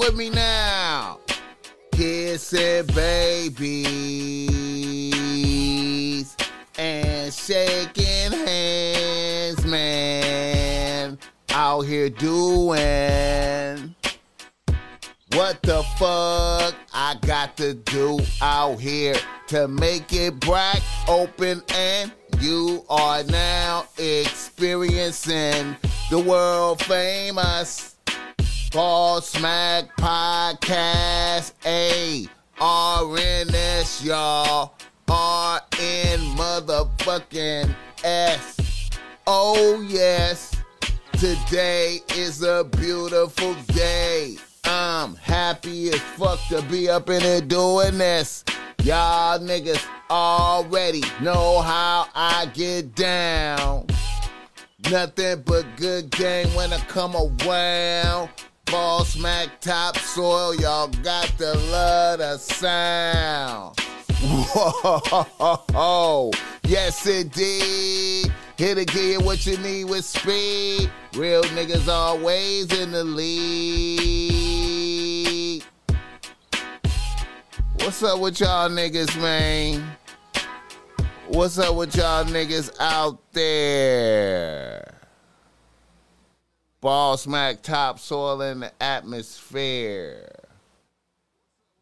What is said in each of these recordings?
with me now. Kissing babies and shaking hands, man. Out here doing what the fuck I got to do out here to make it bright, open, and you are now experiencing the world famous Boss Mack Podcast. A RNS, y'all. RN motherfucking S. Oh, yes. Today is a beautiful day. I'm happy as fuck to be up in here doing this. Y'all niggas already know how I get down. Nothing but good game when I come around. Boss Mack topsoil, y'all got to love the sound. Whoa, yes indeed. Here to give you what you need with speed. Real niggas always in the lead. What's up with y'all niggas, man? What's up with y'all niggas out there? Boss Mack topsoil in the atmosphere.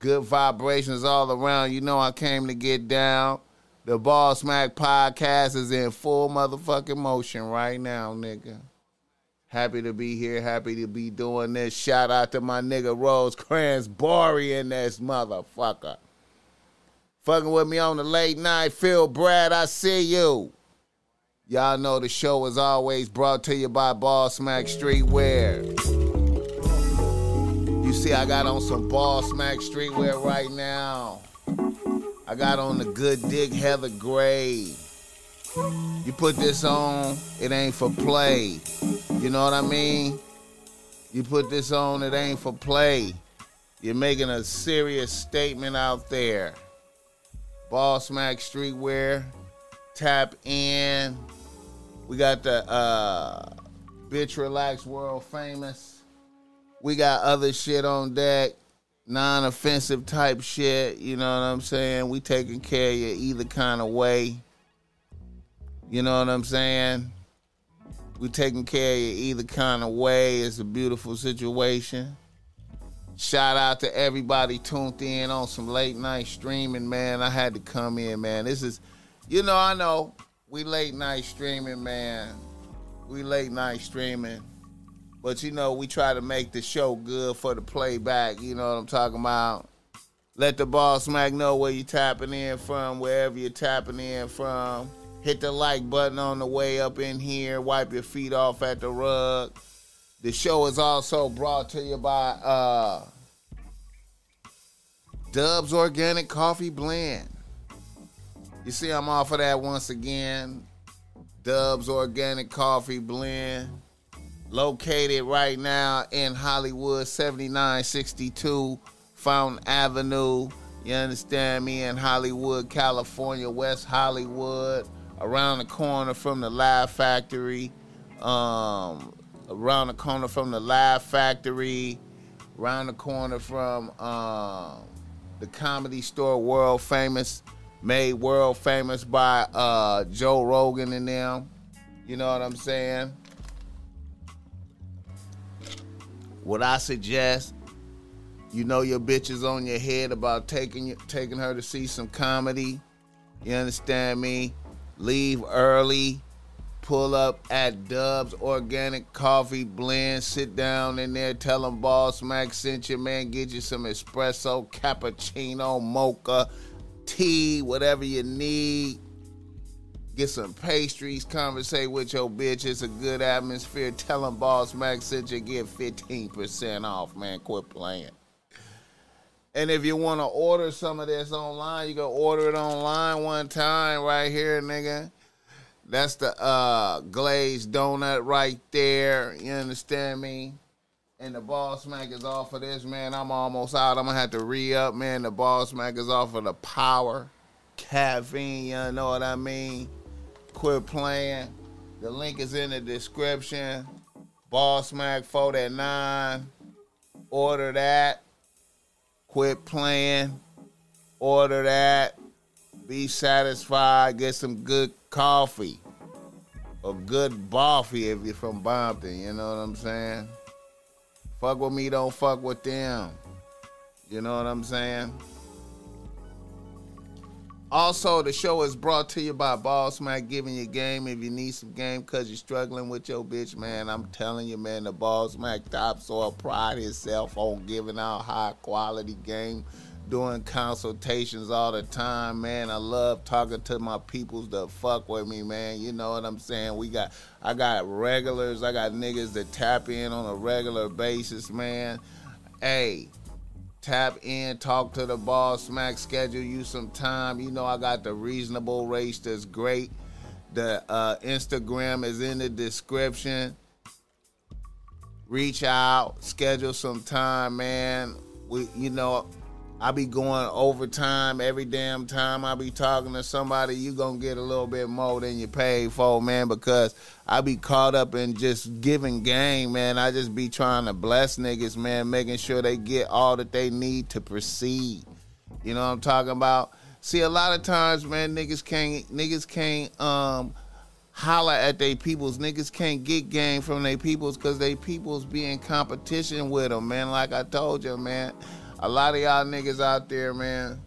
Good vibrations all around. You know I came to get down. The Boss Mack podcast is in full motherfucking motion right now, nigga. Happy to be here. Happy to be doing this. Shout out to my nigga Rose Cransbury in this motherfucker. Fucking with me on the late night. Phil Brad, I see you. Y'all know the show is always brought to you by Boss Mack Streetwear. You see, I got on some Boss Mack Streetwear right now. I got on the good Dick Heather Gray. You put this on, it ain't for play. You know what I mean? You put this on, it ain't for play. You're making a serious statement out there. Boss Mack Streetwear, tap in. We got the uh, Bitch Relax World Famous. We got other shit on deck, non offensive type shit. You know what I'm saying? We taking care of you either kind of way. You know what I'm saying? We taking care of you either kind of way. It's a beautiful situation. Shout out to everybody tuned in on some late night streaming, man. I had to come in, man. This is, you know, I know we late night streaming, man. We late night streaming. But you know, we try to make the show good for the playback. You know what I'm talking about? Let the Boss Mack know where you tapping in from, wherever you're tapping in from. Hit the like button on the way up in here. Wipe your feet off at the rug. The show is also brought to you by uh, Dubbs Organic Coffee Blend. You see, I'm off of that once again. Dubbs Organic Coffee Blend. Located right now in Hollywood, 7962 Fountain Avenue. You understand me? In Hollywood, California, West Hollywood. Around the corner from the Laugh Factory. Um, around the corner from the Laugh Factory. Around the corner from um, the Comedy Store, world famous. Made world famous by uh, Joe Rogan and them. You know what I'm saying? What I suggest, you know your bitch is on your head about taking taking her to see some comedy. You understand me? Leave early. Pull up at Dubbs Organic Coffee Blend. Sit down in there. Tell them Boss Mack sent you, man. Get you some espresso, cappuccino, mocha, tea, whatever you need. Get some pastries. Conversate with your bitch. It's a good atmosphere. Tell them Boss Mack sent you. Get 15% off, man. Quit playing. And if you want to order some of this online, you can order it online one time right here, nigga. That's the uh, glazed donut right there. You understand me? And the Boss Mack is off of this, man. I'm almost out. I'm gonna have to re up, man. The Boss Mack is off of the power, caffeine. You know what I mean? Quit playing. The link is in the description. Boss Mack four at nine. Order that. Quit playing. Order that. Be satisfied. Get some good coffee. Or good coffee if you're from Bompton. You know what I'm saying? Fuck with me, don't fuck with them. You know what I'm saying? Also, the show is brought to you by Boss Mack giving you game if you need some game because you're struggling with your bitch, man. I'm telling you, man, the Boss Mack Topsoil pride himself on giving out high quality game, doing consultations all the time, man. I love talking to my peoples that fuck with me, man. You know what I'm saying? We got, I got regulars, I got niggas that tap in on a regular basis, man. Hey, tap in, talk to the boss, smack, schedule you some time. You know, I got the reasonable race that's great. The uh, Instagram is in the description. Reach out, schedule some time, man. We, you know, I be going overtime every damn time I be talking to somebody. You gonna get a little bit more than you paid for, man, because I be caught up in just giving game, man. I just be trying to bless niggas, man, making sure they get all that they need to proceed. You know what I'm talking about? See, a lot of times, man, niggas can't niggas can't um holler at their peoples. Niggas can't get game from their peoples because they peoples be in competition with them, man. Like I told you, man a lot of y'all niggas out there, man.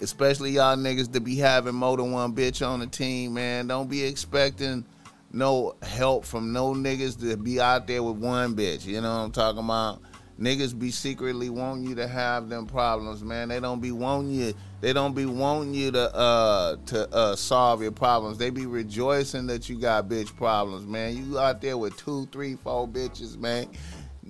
Especially y'all niggas to be having more than one bitch on the team, man. Don't be expecting no help from no niggas to be out there with one bitch. You know what I'm talking about? Niggas be secretly wanting you to have them problems, man. They don't be wanting you. They don't be wanting you to uh to uh solve your problems. They be rejoicing that you got bitch problems, man. You out there with two, three, four bitches, man.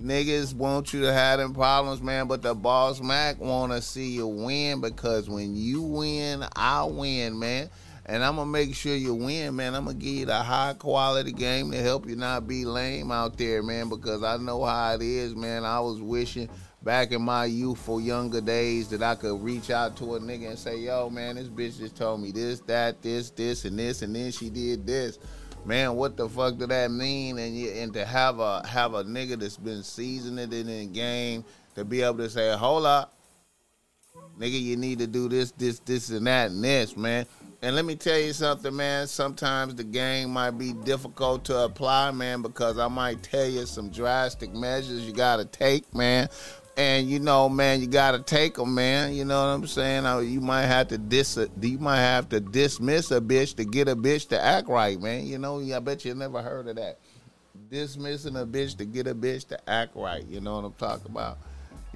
Niggas want you to have them problems, man, but the boss Mack want to see you win because when you win, I win, man. And I'm to make sure you win, man. I'm to give you the high quality game to help you not be lame out there, man, because I know how it is, man. I was wishing back in my youthful younger days that I could reach out to a nigga and say, yo, man, this bitch just told me this, that, this, this, and this, and then she did this man, what the fuck do that mean? And you, and to have a have a nigga that's been seasoned in the game to be able to say, hold up, nigga, you need to do this, this, this, and that, and this, man. And let me tell you something, man. Sometimes the game might be difficult to apply, man, because I might tell you some drastic measures you got to take, man and you know, man, you gotta take them, man. You know what I'm saying? You might have to dis, you might have to dismiss a bitch to get a bitch to act right, man. You know, I bet you never heard of that. Dismissing a bitch to get a bitch to act right. You know what I'm talking about?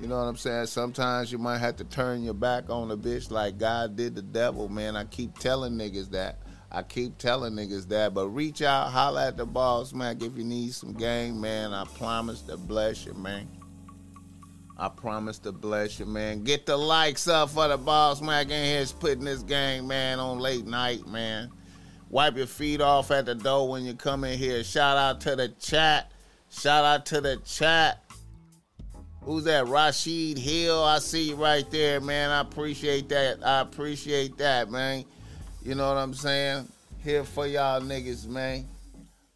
You know what I'm saying? Sometimes you might have to turn your back on a bitch like God did the devil, man. I keep telling niggas that. I keep telling niggas that. But reach out, holla at the boss, man. If you need some game, man, I promise to bless you, man. I promise to bless you, man. Get the likes up for the boss, man. In here putting this gang, man, on late night, man. Wipe your feet off at the door when you come in here. Shout out to the chat. Shout out to the chat. Who's that? Rashid Hill. I see you right there, man. I appreciate that. I appreciate that, man. You know what I'm saying? Here for y'all niggas, man.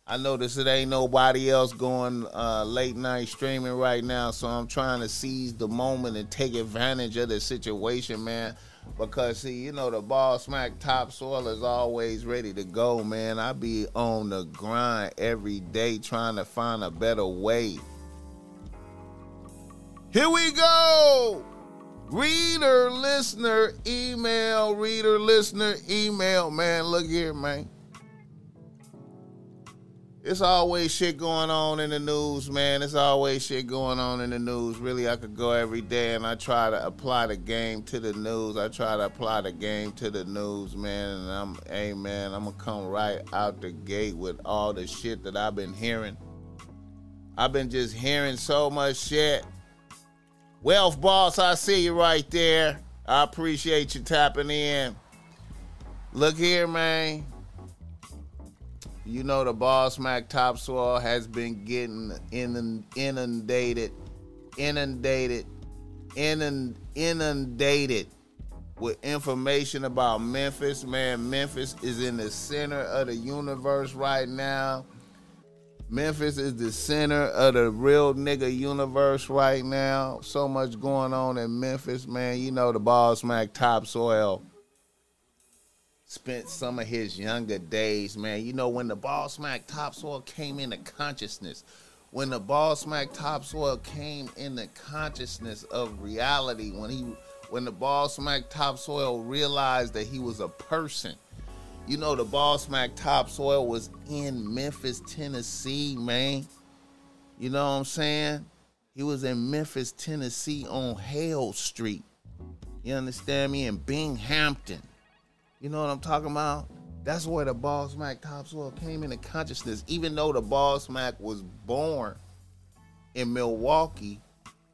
I notice it ain't nobody else going uh, late night streaming right now, so I'm trying to seize the moment and take advantage of the situation, man. Because see, you know the Boss Mack topsoil is always ready to go, man. I be on the grind every day trying to find a better way. Here we go. Reader, listener, email, reader, listener, email, man. Look here, man it's always shit going on in the news, man. It's always shit going on in the news. Really, I could go every day and I try to apply the game to the news. I try to apply the game to the news, man. And I'm, hey, man, I'm gonna come right out the gate with all the shit that I've been hearing. I've been just hearing so much shit. Wealth Boss, I see you right there. I appreciate you tapping in. Look here, man. You know the Boss Mack topsoil has been getting inundated, inundated, inundated with information about Memphis. Man, Memphis is in the center of the universe right now. Memphis is the center of the real nigga universe right now. So much going on in Memphis, man. You know the Boss Mack topsoil. Spent some of his younger days, man. You know when the Boss Mack topsoil came into consciousness, when the Boss Mack topsoil came into consciousness of reality, when he when the Boss Mack topsoil realized that he was a person you know, the Boss Mack topsoil was in Memphis, Tennessee, man. You know what I'm saying? He was in Memphis, Tennessee on Hale Street. You understand me? In Binghampton. You know what I'm talking about? That's where the Boss Mack topsoil came into consciousness. Even though the Boss Mack was born in Milwaukee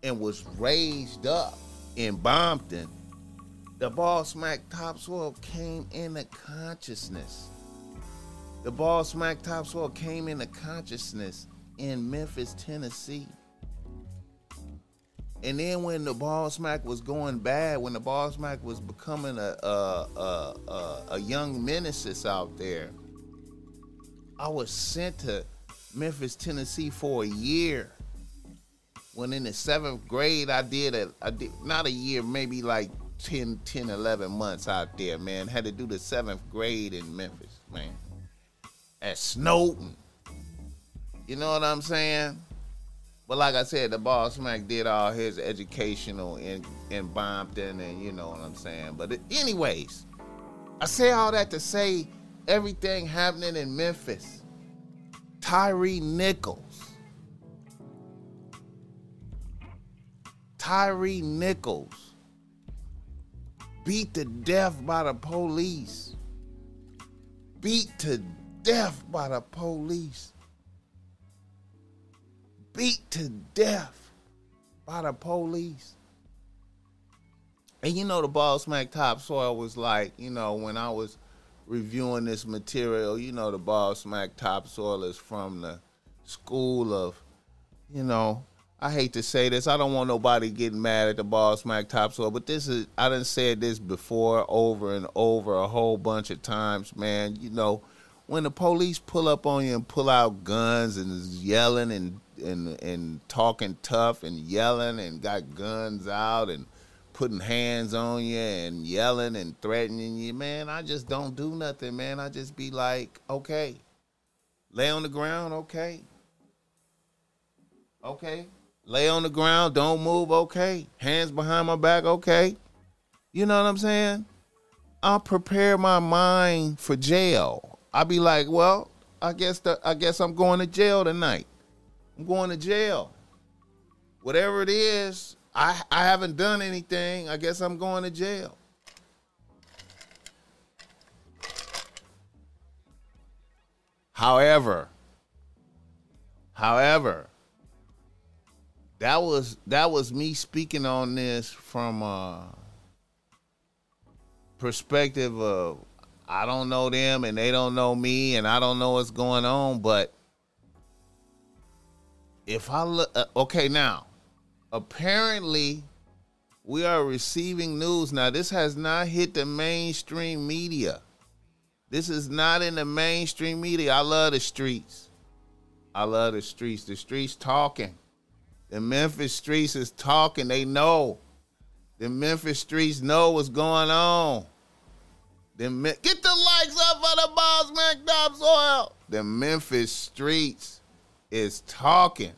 and was raised up in Bompton, the Boss Mack topsoil came into consciousness. The Boss Mack topsoil came into consciousness in Memphis, Tennessee. And then when the Boss Mack was going bad, when the Boss Mack was becoming a a, a, a, a young menace out there, I was sent to Memphis, Tennessee for a year. When in the seventh grade, I did a, I did not a year, maybe like 10, 10, 11 months out there, man. Had to do the seventh grade in Memphis, man. At Snowden. You know what I'm saying? But like I said, the Boss Mack did all his educational in in Bompton, and you know what I'm saying. But it, anyways, I say all that to say everything happening in Memphis. Tyre Nichols. Tyre Nichols beat to death by the police. Beat to death by the police. Beat to death by the police. And you know, the Boss Mack topsoil was like, you know, when I was reviewing this material, you know, the Boss Mack topsoil is from the school of, you know, I hate to say this. I don't want nobody getting mad at the Boss Mack topsoil, but this is I done said this before over and over a whole bunch of times, man. You know, when the police pull up on you and pull out guns and is yelling and and and talking tough and yelling and got guns out and putting hands on you and yelling and threatening you, man, I just don't do nothing, man. I just be like, okay. Lay on the ground, okay. Okay lay on the ground, don't move, okay. Hands behind my back, okay. You know what I'm saying? I'll prepare my mind for jail. I'll be like, well, I guess the, I guess I'm going to jail tonight. I'm going to jail. Whatever it is, I I haven't done anything. I guess I'm going to jail. However, however, that was that was me speaking on this from a perspective of I don't know them and they don't know me and I don't know what's going on, but if I look, uh, okay, now apparently we are receiving news now. This has not hit the mainstream media. This is not in the mainstream media. I love the streets. I love the streets. The streets talking. The Memphis streets is talking. They know. The Memphis streets know what's going on. The get the likes up for the boss man topsoil. The Memphis streets is talking.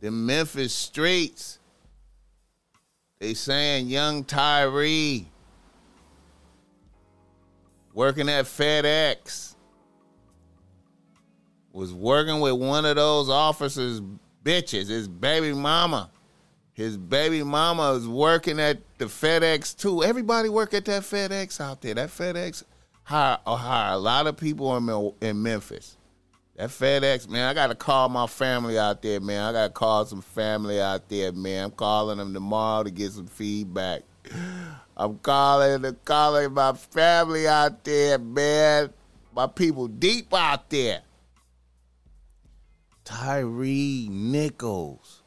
The Memphis streets. They saying young Tyre working at FedEx was working with one of those officers bitches. His baby mama. His baby mama is working at the FedEx too. Everybody work at that FedEx out there. That FedEx hire, hire a lot of people in, in Memphis. That FedEx, man, I gotta call my family out there, man. I gotta call some family out there, man. I'm calling them tomorrow to get some feedback. I'm calling calling my family out there, man. My people deep out there. Tyre Nichols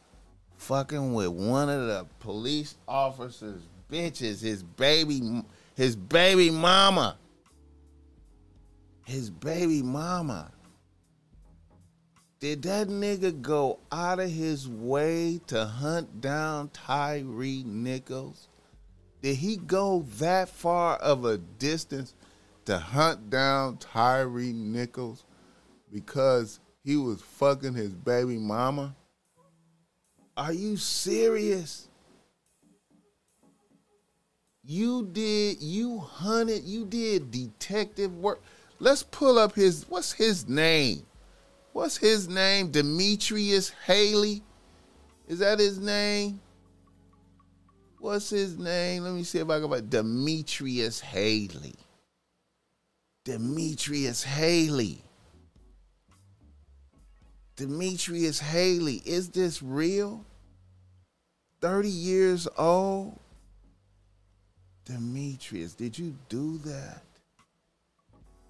fucking with one of the police officers' bitches, his baby, his baby mama. His baby mama. Did that nigga go out of his way to hunt down Tyre Nichols? Did he go that far of a distance to hunt down Tyre Nichols because he was fucking his baby mama? Are you serious? You did, you hunted, you did detective work. Let's pull up his, what's his name? What's his name? Demetrius Haley? Is that his name? What's his name? Let me see if I can find Demetrius Haley. Demetrius Haley. Demetrius Haley, is this real? 30 years old? Demetrius, did you do that?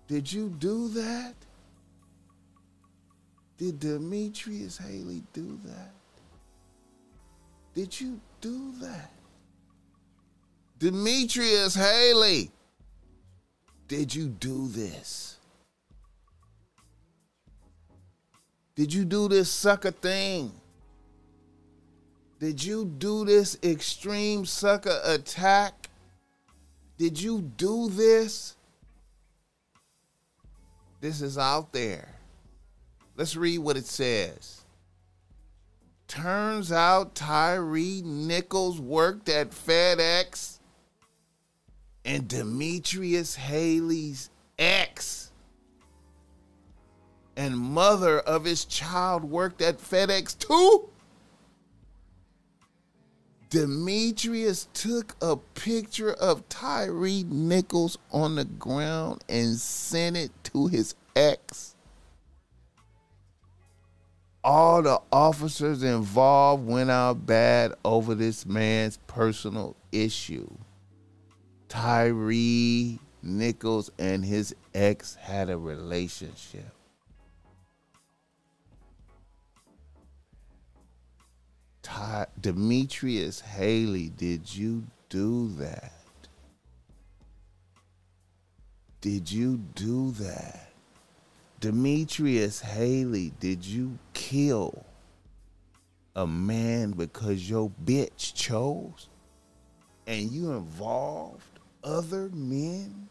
Did you do that? Did Demetrius Haley do that? Did you do that? Demetrius Haley, did you do this? Did you do this sucker thing? Did you do this extreme sucker attack? Did you do this? This is out there. Let's read what it says. Turns out Tyre Nichols worked at FedEx and Demetrius Haley's ex and mother of his child worked at FedEx too. Demetrius took a picture of Tyre Nichols on the ground and sent it to his ex. All the officers involved went out bad over this man's personal issue. Tyre Nichols and his ex had a relationship. Ty- Demetrius Haley, did you do that? Did you do that? Demetrius Haley, did you kill a man because your bitch chose and you involved other men?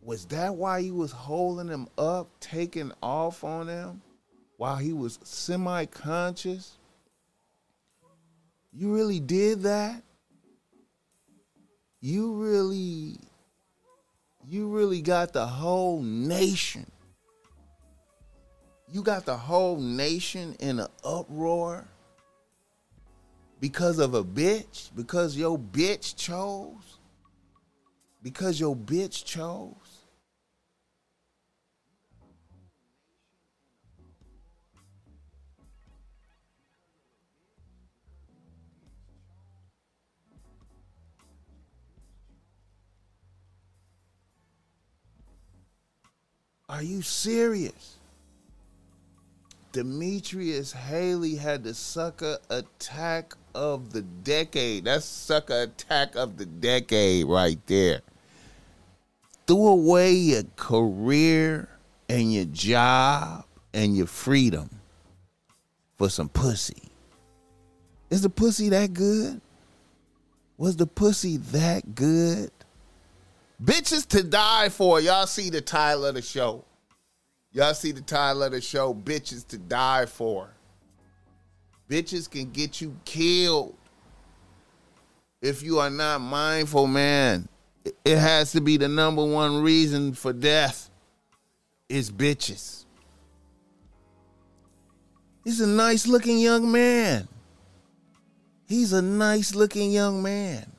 Was that why you was holding him up, taking off on him while he was semi conscious? You really did that? You really, you really got the whole nation. You got the whole nation in an uproar because of a bitch? Because your bitch chose? Because your bitch chose? Are you serious? Demetrius Haley had the sucker attack of the decade. That's sucker attack of the decade right there. Threw away your career and your job and your freedom for some pussy. Is the pussy that good? Was the pussy that good? Bitches to die for. Y'all see the title of the show. Y'all see the title of the show. Bitches to die for. Bitches can get you killed if you are not mindful, man. It has to be the number one reason for death is bitches. He's a nice looking young man. He's a nice looking young man.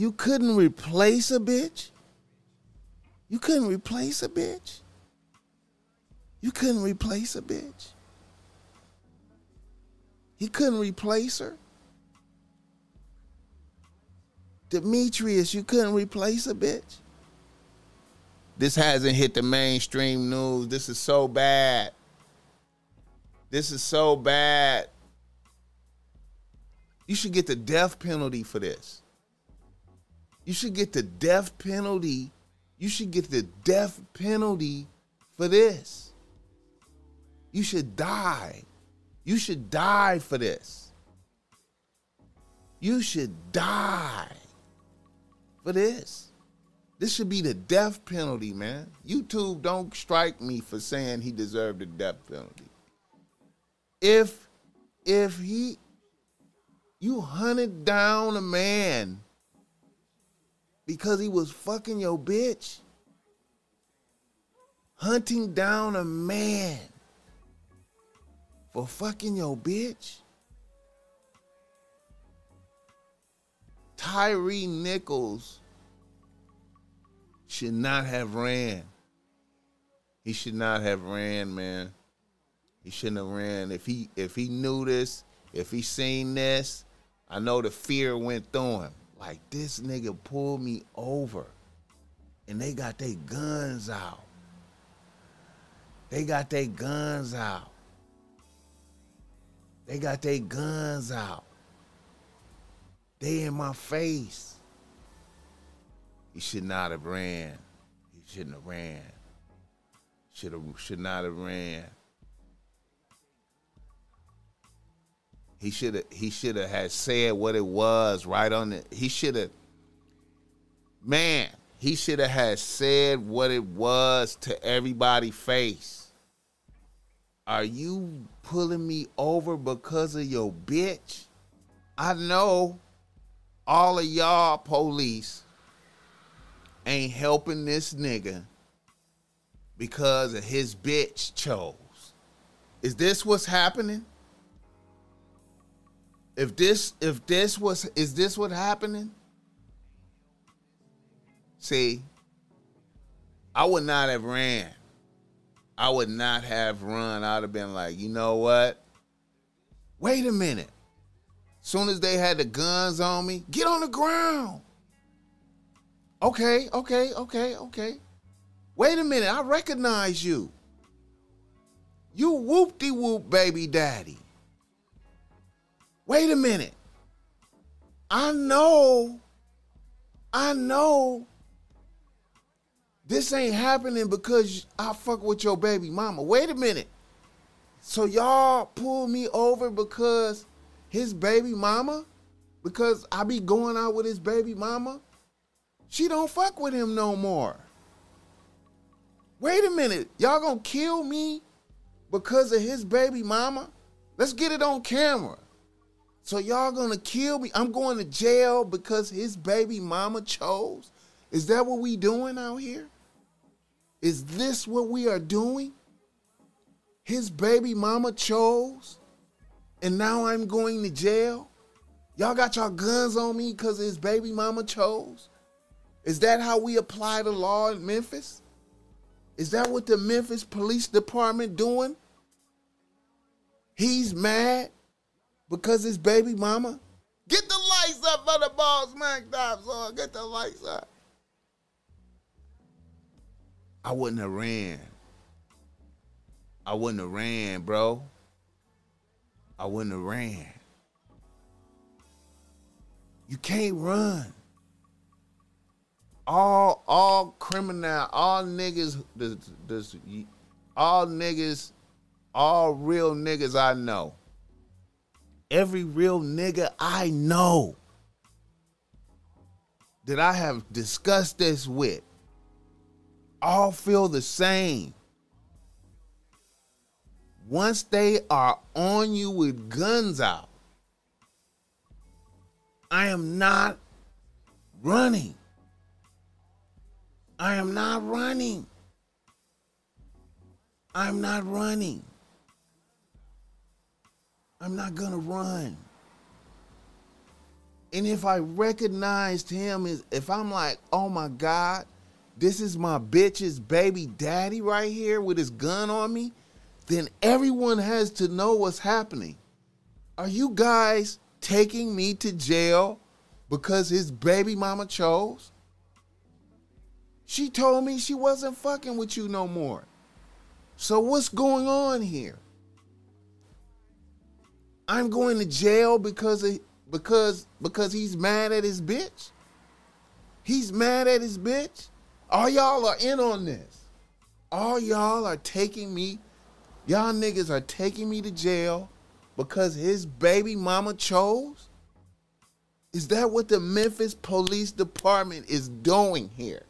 You couldn't replace a bitch? You couldn't replace a bitch? You couldn't replace a bitch? He couldn't replace her? Demetrius, you couldn't replace a bitch? This hasn't hit the mainstream news. This is so bad. This is so bad. You should get the death penalty for this. You should get the death penalty You should get the death penalty for this. You should die. You should die for this. You should die for this. This should be the death penalty, man. YouTube don't strike me for saying he deserved the death penalty. If if he you hunted down a man because he was fucking your bitch. Hunting down a man for fucking your bitch. Tyre Nichols should not have ran. He should not have ran, man. He shouldn't have ran. If he if he knew this, if he seen this, I know the fear went through him. Like this nigga pulled me over and they got their guns out. They got their guns out. They got their guns out. They in my face. He should not have ran. He shouldn't have ran. Should have should not have ran. He should have he should have had said what it was right on it. He should have man, he should have had said what it was to everybody face. Are you pulling me over because of your bitch? I know all of y'all police ain't helping this nigga because of his bitch chose. Is this what's happening? If this if this was is this what happening? See, I would not have ran. I would not have run. I'd have been like, you know what? Wait a minute. Soon as they had the guns on me, get on the ground. Okay, okay, okay, okay. Wait a minute, I recognize you. You whoop de whoop baby daddy. Wait a minute. I know, I know this ain't happening because I fuck with your baby mama. Wait a minute. So y'all pull me over because his baby mama? Because I be going out with his baby mama? She don't fuck with him no more. Wait a minute. Y'all gonna kill me because of his baby mama? Let's get it on camera. So y'all gonna kill me? I'm going to jail because his baby mama chose? Is that what we doing out here? Is this what we are doing? His baby mama chose, and now I'm going to jail? Y'all got y'all guns on me because his baby mama chose? Is that how we apply the law in Memphis? Is that what the Memphis Police Department doing? He's mad because it's baby mama. Get the lights up for the boss stop, son. Get the lights up. I wouldn't have ran. I wouldn't have ran, bro. I wouldn't have ran. You can't run. All all criminal, all niggas, this, this, all niggas, all real niggas I know every real nigga I know that I have discussed this with all feel the same. Once they are on you with guns out, I am not running. I am not running. I'm not running. I'm not gonna run. And if I recognized him as if I'm like, oh my God, this is my bitch's baby daddy right here with his gun on me, then everyone has to know what's happening. Are you guys taking me to jail because his baby mama chose? She told me she wasn't fucking with you no more. So what's going on here? I'm going to jail because of, because because he's mad at his bitch. He's mad at his bitch. All y'all are in on this. All y'all are taking me, y'all niggas are taking me to jail because his baby mama chose? Is that what the Memphis Police Department is doing here?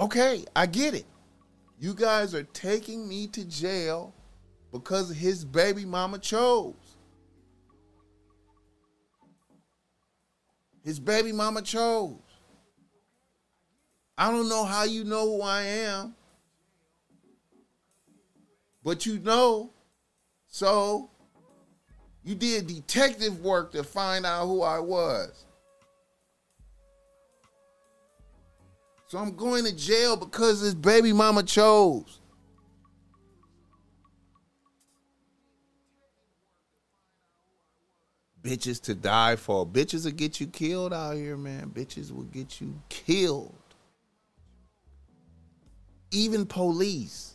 Okay, I get it. You guys are taking me to jail because his baby mama chose. His baby mama chose. I don't know how you know who I am, but you know. So you did detective work to find out who I was. So I'm going to jail because this baby mama chose. Bitches to die for. Bitches will get you killed out here, man. Bitches will get you killed. Even police.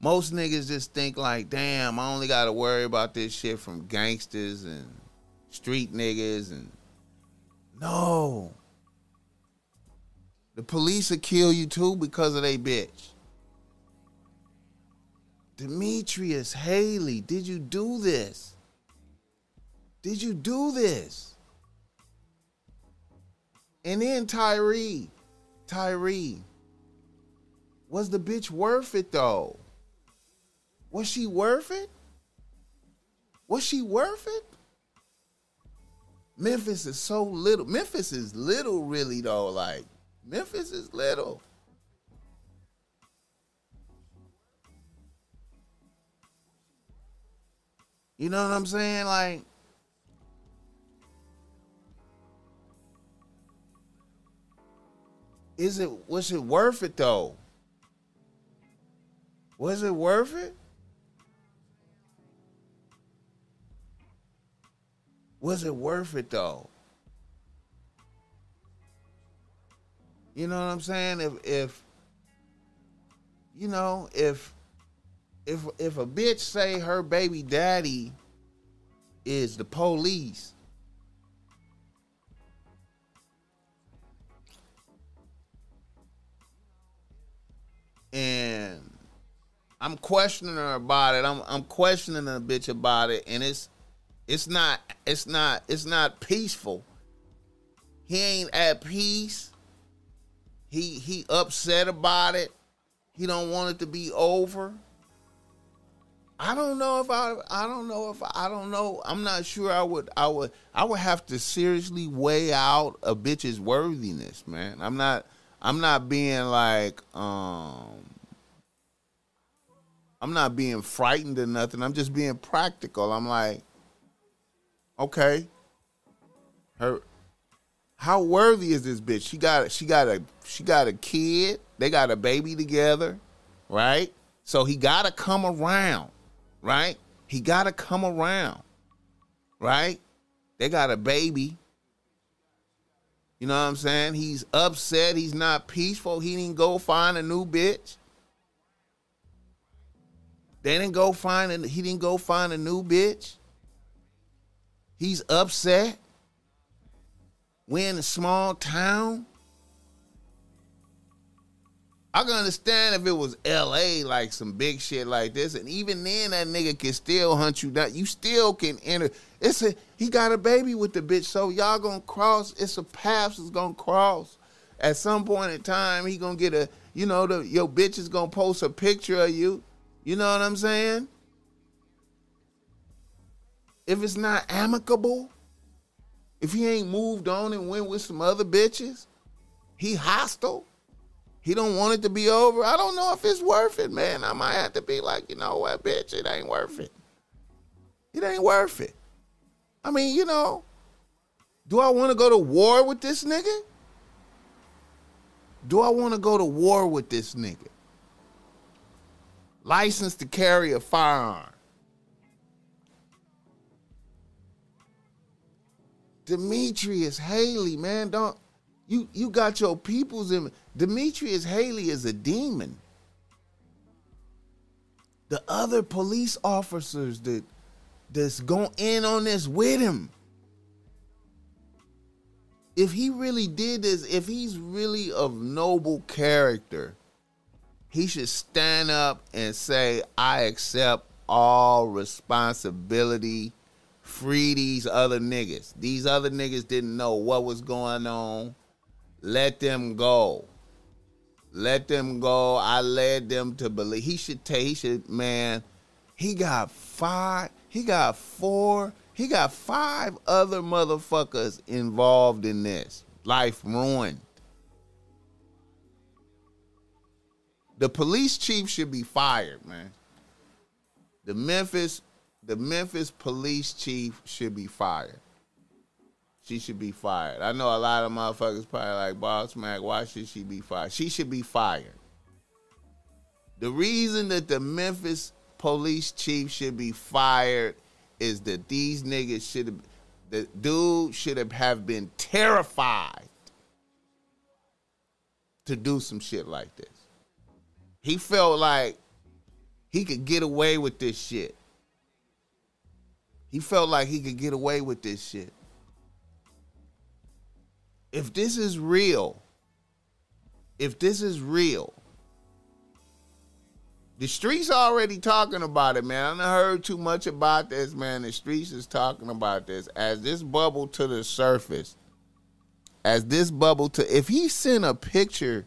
Most niggas just think like, damn, I only gotta worry about this shit from gangsters and street niggas and no. The police will kill you too because of they bitch. Demetrius Haley, did you do this? Did you do this? And then Tyre, Tyre, was the bitch worth it though? Was she worth it? Was she worth it? Memphis is so little. Memphis is little, really though. Like Memphis is little. You know what I'm saying? Like, is it was it worth it though? Was it worth it? Was it worth it though? You know what I'm saying? If if you know, if if if a bitch say her baby daddy is the police and I'm questioning her about it. I'm I'm questioning a bitch about it and it's it's not it's not it's not peaceful. He ain't at peace he he upset about it. He don't want it to be over. I don't know if I I don't know if I don't know. I'm not sure I would I would I would have to seriously weigh out a bitch's worthiness, man. I'm not I'm not being like um I'm not being frightened or nothing. I'm just being practical. I'm like okay. Her how worthy is this bitch? She got she got a she got a kid. They got a baby together, right? So he got to come around, right? He got to come around, right? They got a baby. You know what I'm saying? He's upset. He's not peaceful. He didn't go find a new bitch. They didn't go find a, he didn't go find a new bitch. He's upset. We're in a small town. I can understand if it was L.A. like some big shit like this, and even then that nigga can still hunt you down. You still can enter. It's a he got a baby with the bitch, so y'all gonna cross. It's a path that's gonna cross. At some point in time, he gonna get a you know the your bitch is gonna post a picture of you. You know what I'm saying? If it's not amicable, if he ain't moved on and went with some other bitches, he hostile. He don't want it to be over. I don't know if it's worth it, man. I might have to be like, you know what, bitch, it ain't worth it. It ain't worth it. I mean, you know, do I want to go to war with this nigga? Do I want to go to war with this nigga? License to carry a firearm. Demetrius Haley, man, don't you you got your peoples in Demetrius Haley is a demon. The other police officers that that's going in on this with him. if he really did this, if he's really of noble character, he should stand up and say, I accept all responsibility. Free these other niggas. These other niggas didn't know what was going on. Let them go. Let them go. I led them to believe. He should take, he should, man, he got five, he got four, he got five other motherfuckers involved in this. Life ruined. The police chief should be fired, man. The Memphis, the Memphis police chief should be fired. She should be fired. I know a lot of motherfuckers probably like Boss Mack. Why should she be fired? She should be fired. The reason that the Memphis police chief should be fired is that these niggas should have, the dude should have, have been terrified to do some shit like this. He felt like he could get away with this shit. He felt like he could get away with this shit. If this is real, if this is real, the streets already talking about it, man. I heard too much about this, man. The streets is talking about this. As this bubble to the surface, as this bubble to if he sent a picture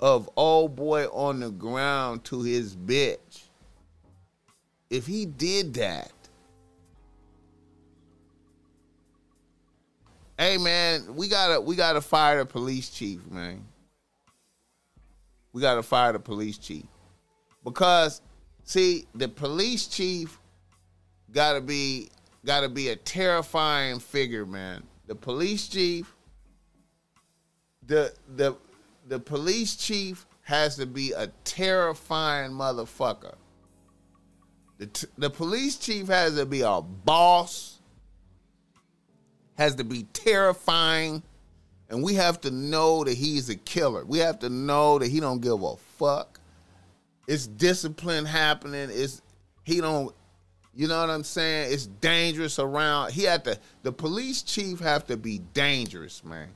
of old boy on the ground to his bitch, if he did that, hey man, we gotta we gotta fire the police chief, man. We gotta fire the police chief. Because see, the police chief gotta be gotta be a terrifying figure, man. The police chief, the the the police chief has to be a terrifying motherfucker. The, t- the police chief has to be a boss, has to be terrifying, and we have to know that he's a killer. We have to know that he don't give a fuck it's discipline happening. It's he don't you know what I'm saying? It's dangerous around. He had to the police chief have to be dangerous, man.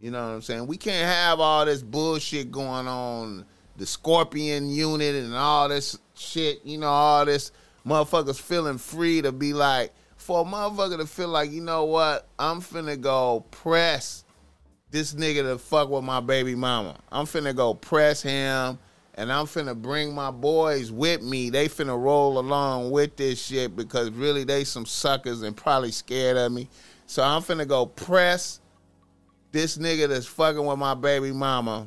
You know what I'm saying? We can't have all this bullshit going on, the scorpion unit and all this shit, you know, all this motherfuckers feeling free to be like, for a motherfucker to feel like, you know what, I'm finna go press this nigga to fuck with my baby mama. I'm finna go press him and I'm finna bring my boys with me. They finna roll along with this shit because really they some suckers and probably scared of me. So I'm finna go press this nigga that's fucking with my baby mama.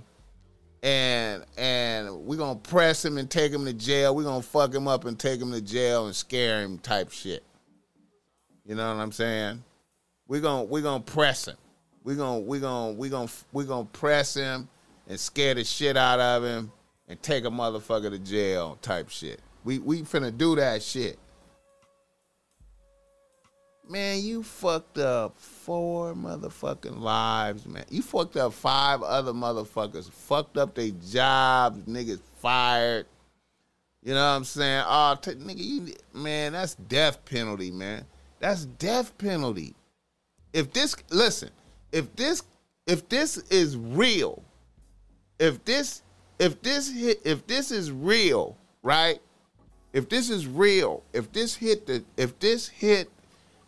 And and we gonna press him and take him to jail. we gonna fuck him up and take him to jail and scare him type shit. You know what I'm saying? We're gonna we gonna press him. We're gonna we're gonna we're gonna we're gonna press him and scare the shit out of him and take a motherfucker to jail type shit. We we finna do that shit. Man, you fucked up four motherfucking lives, man. You fucked up five other motherfuckers. Fucked up their jobs, niggas fired. You know what I'm saying? Oh, t- nigga, you man, that's death penalty, man. That's death penalty. If this listen, if this if this is real, if this if this hit if this is real, right? If this is real, if this hit the if this hit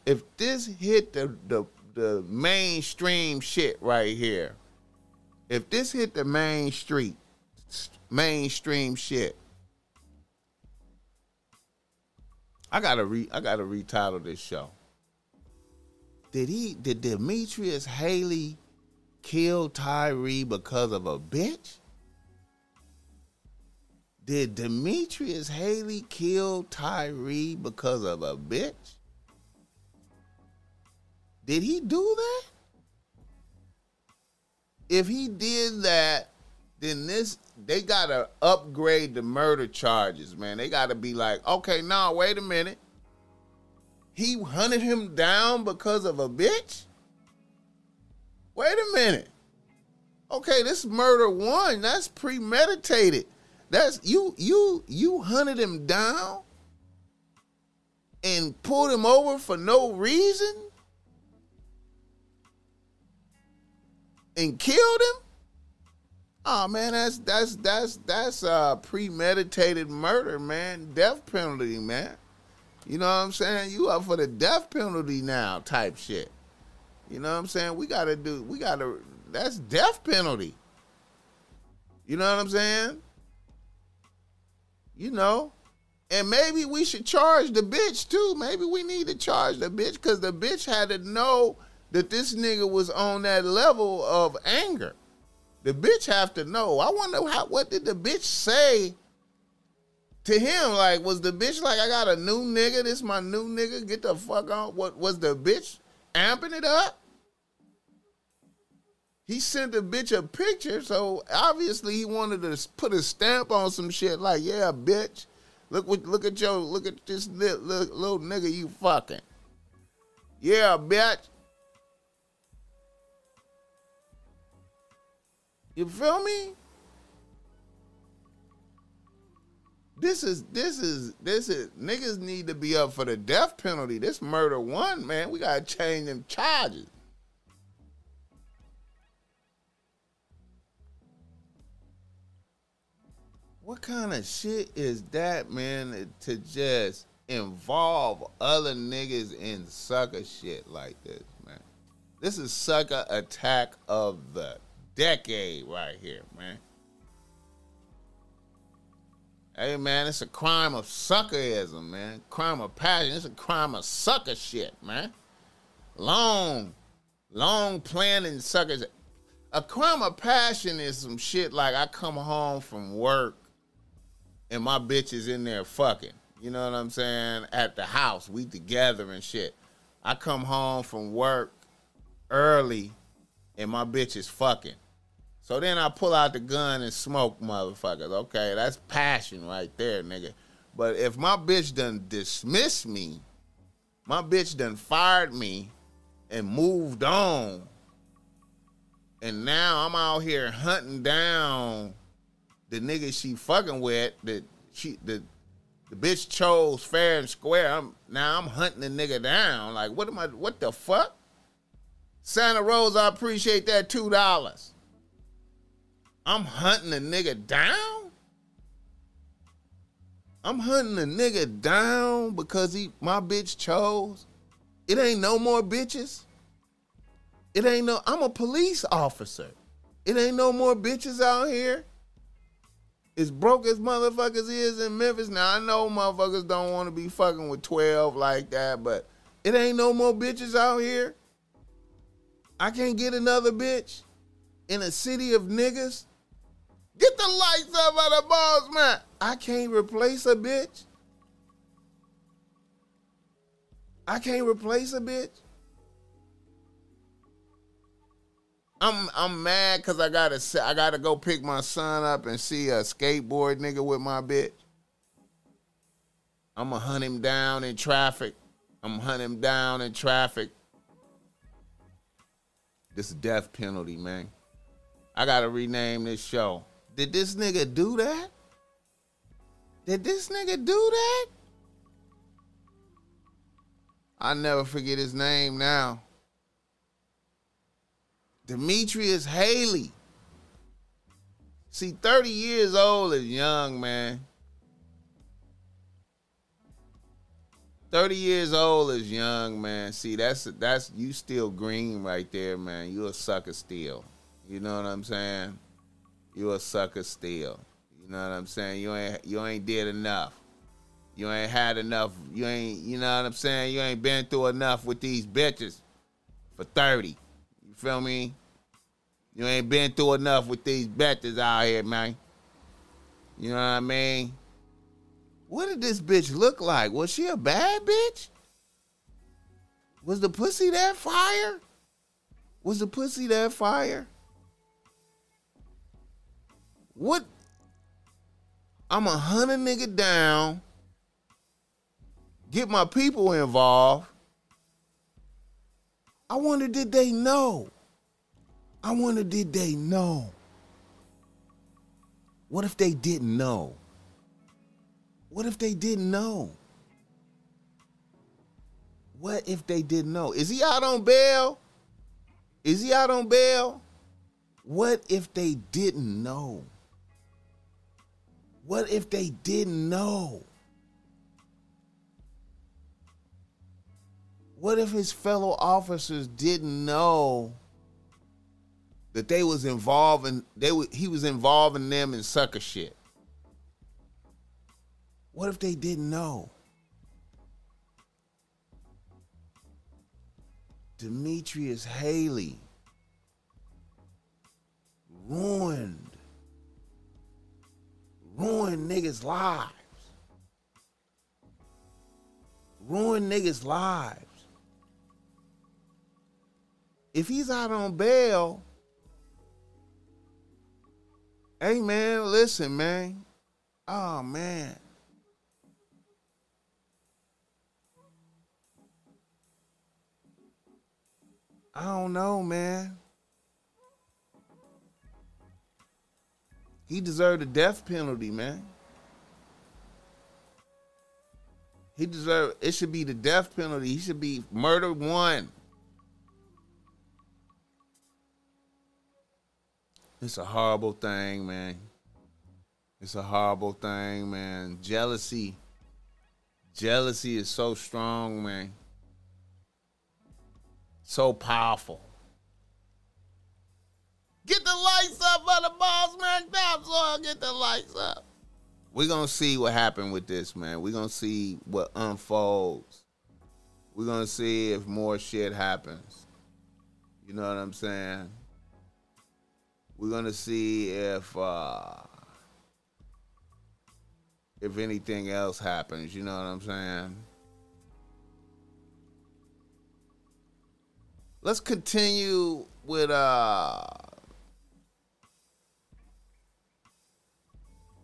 if this hit the the, the mainstream shit right here, if this hit the main street mainstream shit, I gotta re I gotta retitle this show. Did he did Demetrius Haley kill Tyre because of a bitch? Did Demetrius Haley kill Tyre because of a bitch? Did he do that? If he did that, then this they gotta upgrade the murder charges, man. They gotta be like, okay, now wait a minute. He hunted him down because of a bitch? Wait a minute. Okay, this murder one, that's premeditated. That's you you you hunted him down and pulled him over for no reason. and killed him. Oh man, that's that's that's that's uh premeditated murder, man. Death penalty, man. You know what I'm saying? You up for the death penalty now, type shit. You know what I'm saying? We gotta do. We gotta. That's death penalty. You know what I'm saying? You know, and maybe we should charge the bitch too. Maybe we need to charge the bitch because the bitch had to know that this nigga was on that level of anger. The bitch have to know. I wonder how what did the bitch say to him? Like, was the bitch like, I got a new nigga, this my new nigga, get the fuck on? What was the bitch amping it up? He sent the bitch a picture, so obviously he wanted to put a stamp on some shit like, yeah, bitch. Look what look at your look at this little, little nigga you fucking. Yeah, bitch. You feel me? This is this is this is niggas need to be up for the death penalty. This murder one, man. We gotta change them charges. What kind of shit is that, man, to just involve other niggas in sucker shit like this, man? This is sucker attack of the decade right here, man. Hey man, it's a crime of suckerism, man. Crime of passion. It's a crime of sucker shit, man. Long, long planning suckers. A crime of passion is some shit like I come home from work and my bitch is in there fucking. You know what I'm saying? At the house, we together and shit. I come home from work early and my bitch is fucking. So then I pull out the gun and smoke motherfuckers. Okay, that's passion right there, nigga. But if my bitch done dismissed me, my bitch done fired me and moved on, and now I'm out here hunting down the nigga she fucking with that she the the bitch chose fair and square. I'm now I'm hunting the nigga down. Like what am I? What the fuck? Santa Rose, I appreciate that two dollars. I'm hunting a nigga down? I'm hunting a nigga down because he my bitch chose. It ain't no more bitches. It ain't no I'm a police officer. It ain't no more bitches out here. As broke as motherfuckers is in Memphis. Now I know motherfuckers don't want to be fucking with 12 like that, but it ain't no more bitches out here. I can't get another bitch in a city of niggas. Get the lights up out of balls, man. I can't replace a bitch. I can't replace a bitch. I'm I'm mad cause I gotta I gotta go pick my son up and see a skateboard nigga with my bitch. I'ma hunt him down in traffic. I'm hunt him down in traffic. This death penalty, man. I gotta rename this show. Did this nigga do that? Did this nigga do that? I never forget his name now. Demetrius Haley. See, 30 years old is young, man. 30 years old is young, man. See, that's that's you still green right there, man. You a sucker still. You know what I'm saying? You a sucker still. You know what I'm saying? You ain't you ain't did enough. You ain't had enough. You ain't you know what I'm saying? You ain't been through enough with these bitches for 30. You feel me? You ain't been through enough with these bitches out here, man. You know what I mean? What did this bitch look like? Was she a bad bitch? Was the pussy that fire? Was the pussy that fire? What? I'm a a nigga down, get my people involved. I wonder did they know? I wonder did they know? What if they didn't know? What if they didn't know? What if they didn't know? Is he out on bail? Is he out on bail? What if they didn't know? What if they didn't know? What if his fellow officers didn't know that they was involved in they were, he was involving them in sucker shit? What if they didn't know? Demetrius Haley ruined, ruined niggas' lives. Ruin niggas' lives. If he's out on bail, hey man, listen, man. Oh man. I don't know, man. He deserved a death penalty, man. He deserved it should be the death penalty. He should be murder one. It's a horrible thing, man. It's a horrible thing, man. Jealousy. Jealousy is so strong, man. So powerful. Get the lights up for the boss man topsoil. Get the lights up. We're gonna see what happened with this, man. We're gonna see what unfolds. We're gonna see if more shit happens. You know what I'm saying? We're gonna see if uh if anything else happens, you know what I'm saying? Let's continue with uh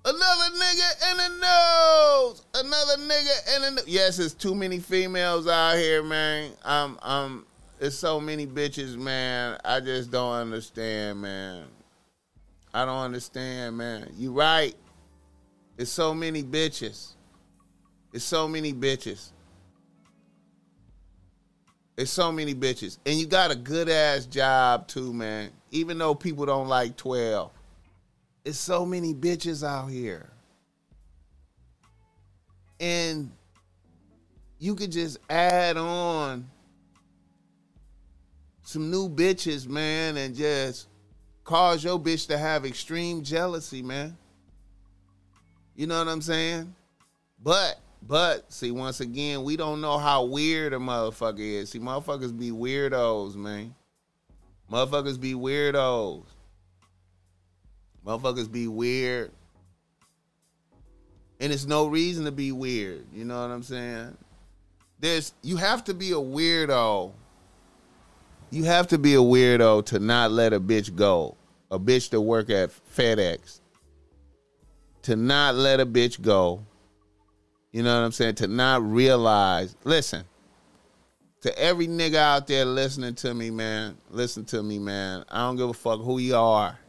Another nigga in the nose. Another nigga in the. Yes, it's too many females out here, man. Um, um, it's so many bitches, man. I just don't understand, man. I don't understand, man. You right. It's so many bitches. It's so many bitches. It's so many bitches. And you got a good ass job too, man. Even though people don't like 12. It's so many bitches out here. And you could just add on some new bitches, man, and just cause your bitch to have extreme jealousy, man. You know what I'm saying? But but see, once again, we don't know how weird a motherfucker is. See, motherfuckers be weirdos, man. Motherfuckers be weirdos. Motherfuckers be weird. And it's no reason to be weird. You know what I'm saying? There's you have to be a weirdo. You have to be a weirdo to not let a bitch go. A bitch to work at FedEx. To not let a bitch go you know what I'm saying? To not realize, listen, to every nigga out there listening to me, man, listen to me, man. I don't give a fuck who you are.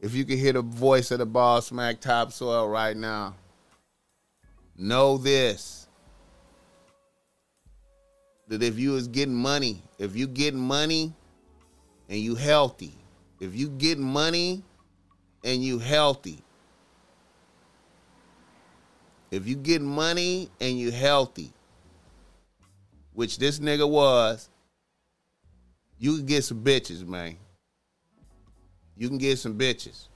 If you can hear the voice of the Boss Mack topsoil right now, know this. That if you is getting money, if you getting money and you healthy, if you getting money and you healthy, if you get money and you healthy, which this nigga was, you can get some bitches, man. You can get some bitches.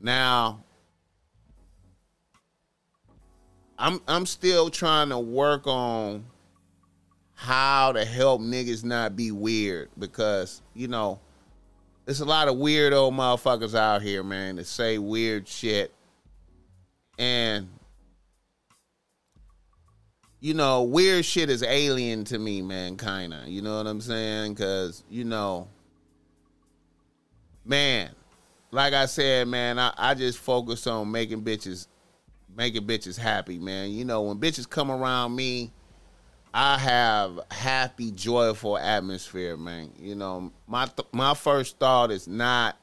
Now, I'm I'm still trying to work on how to help niggas not be weird because, you know, there's a lot of weirdo motherfuckers out here, man, that say weird shit and you know, weird shit is alien to me, man, kinda. You know what I'm saying? Cause, you know, man, like I said, man, I, I just focus on making bitches making bitches happy, man. You know, when bitches come around me, I have happy, joyful atmosphere, man. You know, my th- my first thought is not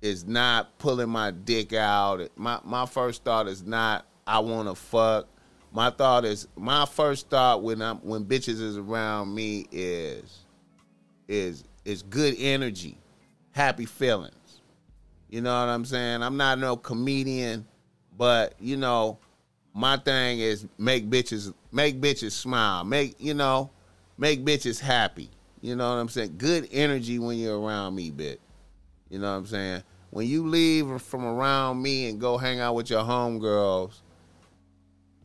is not pulling my dick out. My my first thought is not I want to fuck. My thought is my first thought when I'm when bitches is around me is is is good energy, happy feelings. You know what I'm saying? I'm not no comedian, but you know, my thing is make bitches make bitches smile. Make you know, make bitches happy. You know what I'm saying? Good energy when you're around me, bitch. You know what I'm saying? When you leave from around me and go hang out with your homegirls,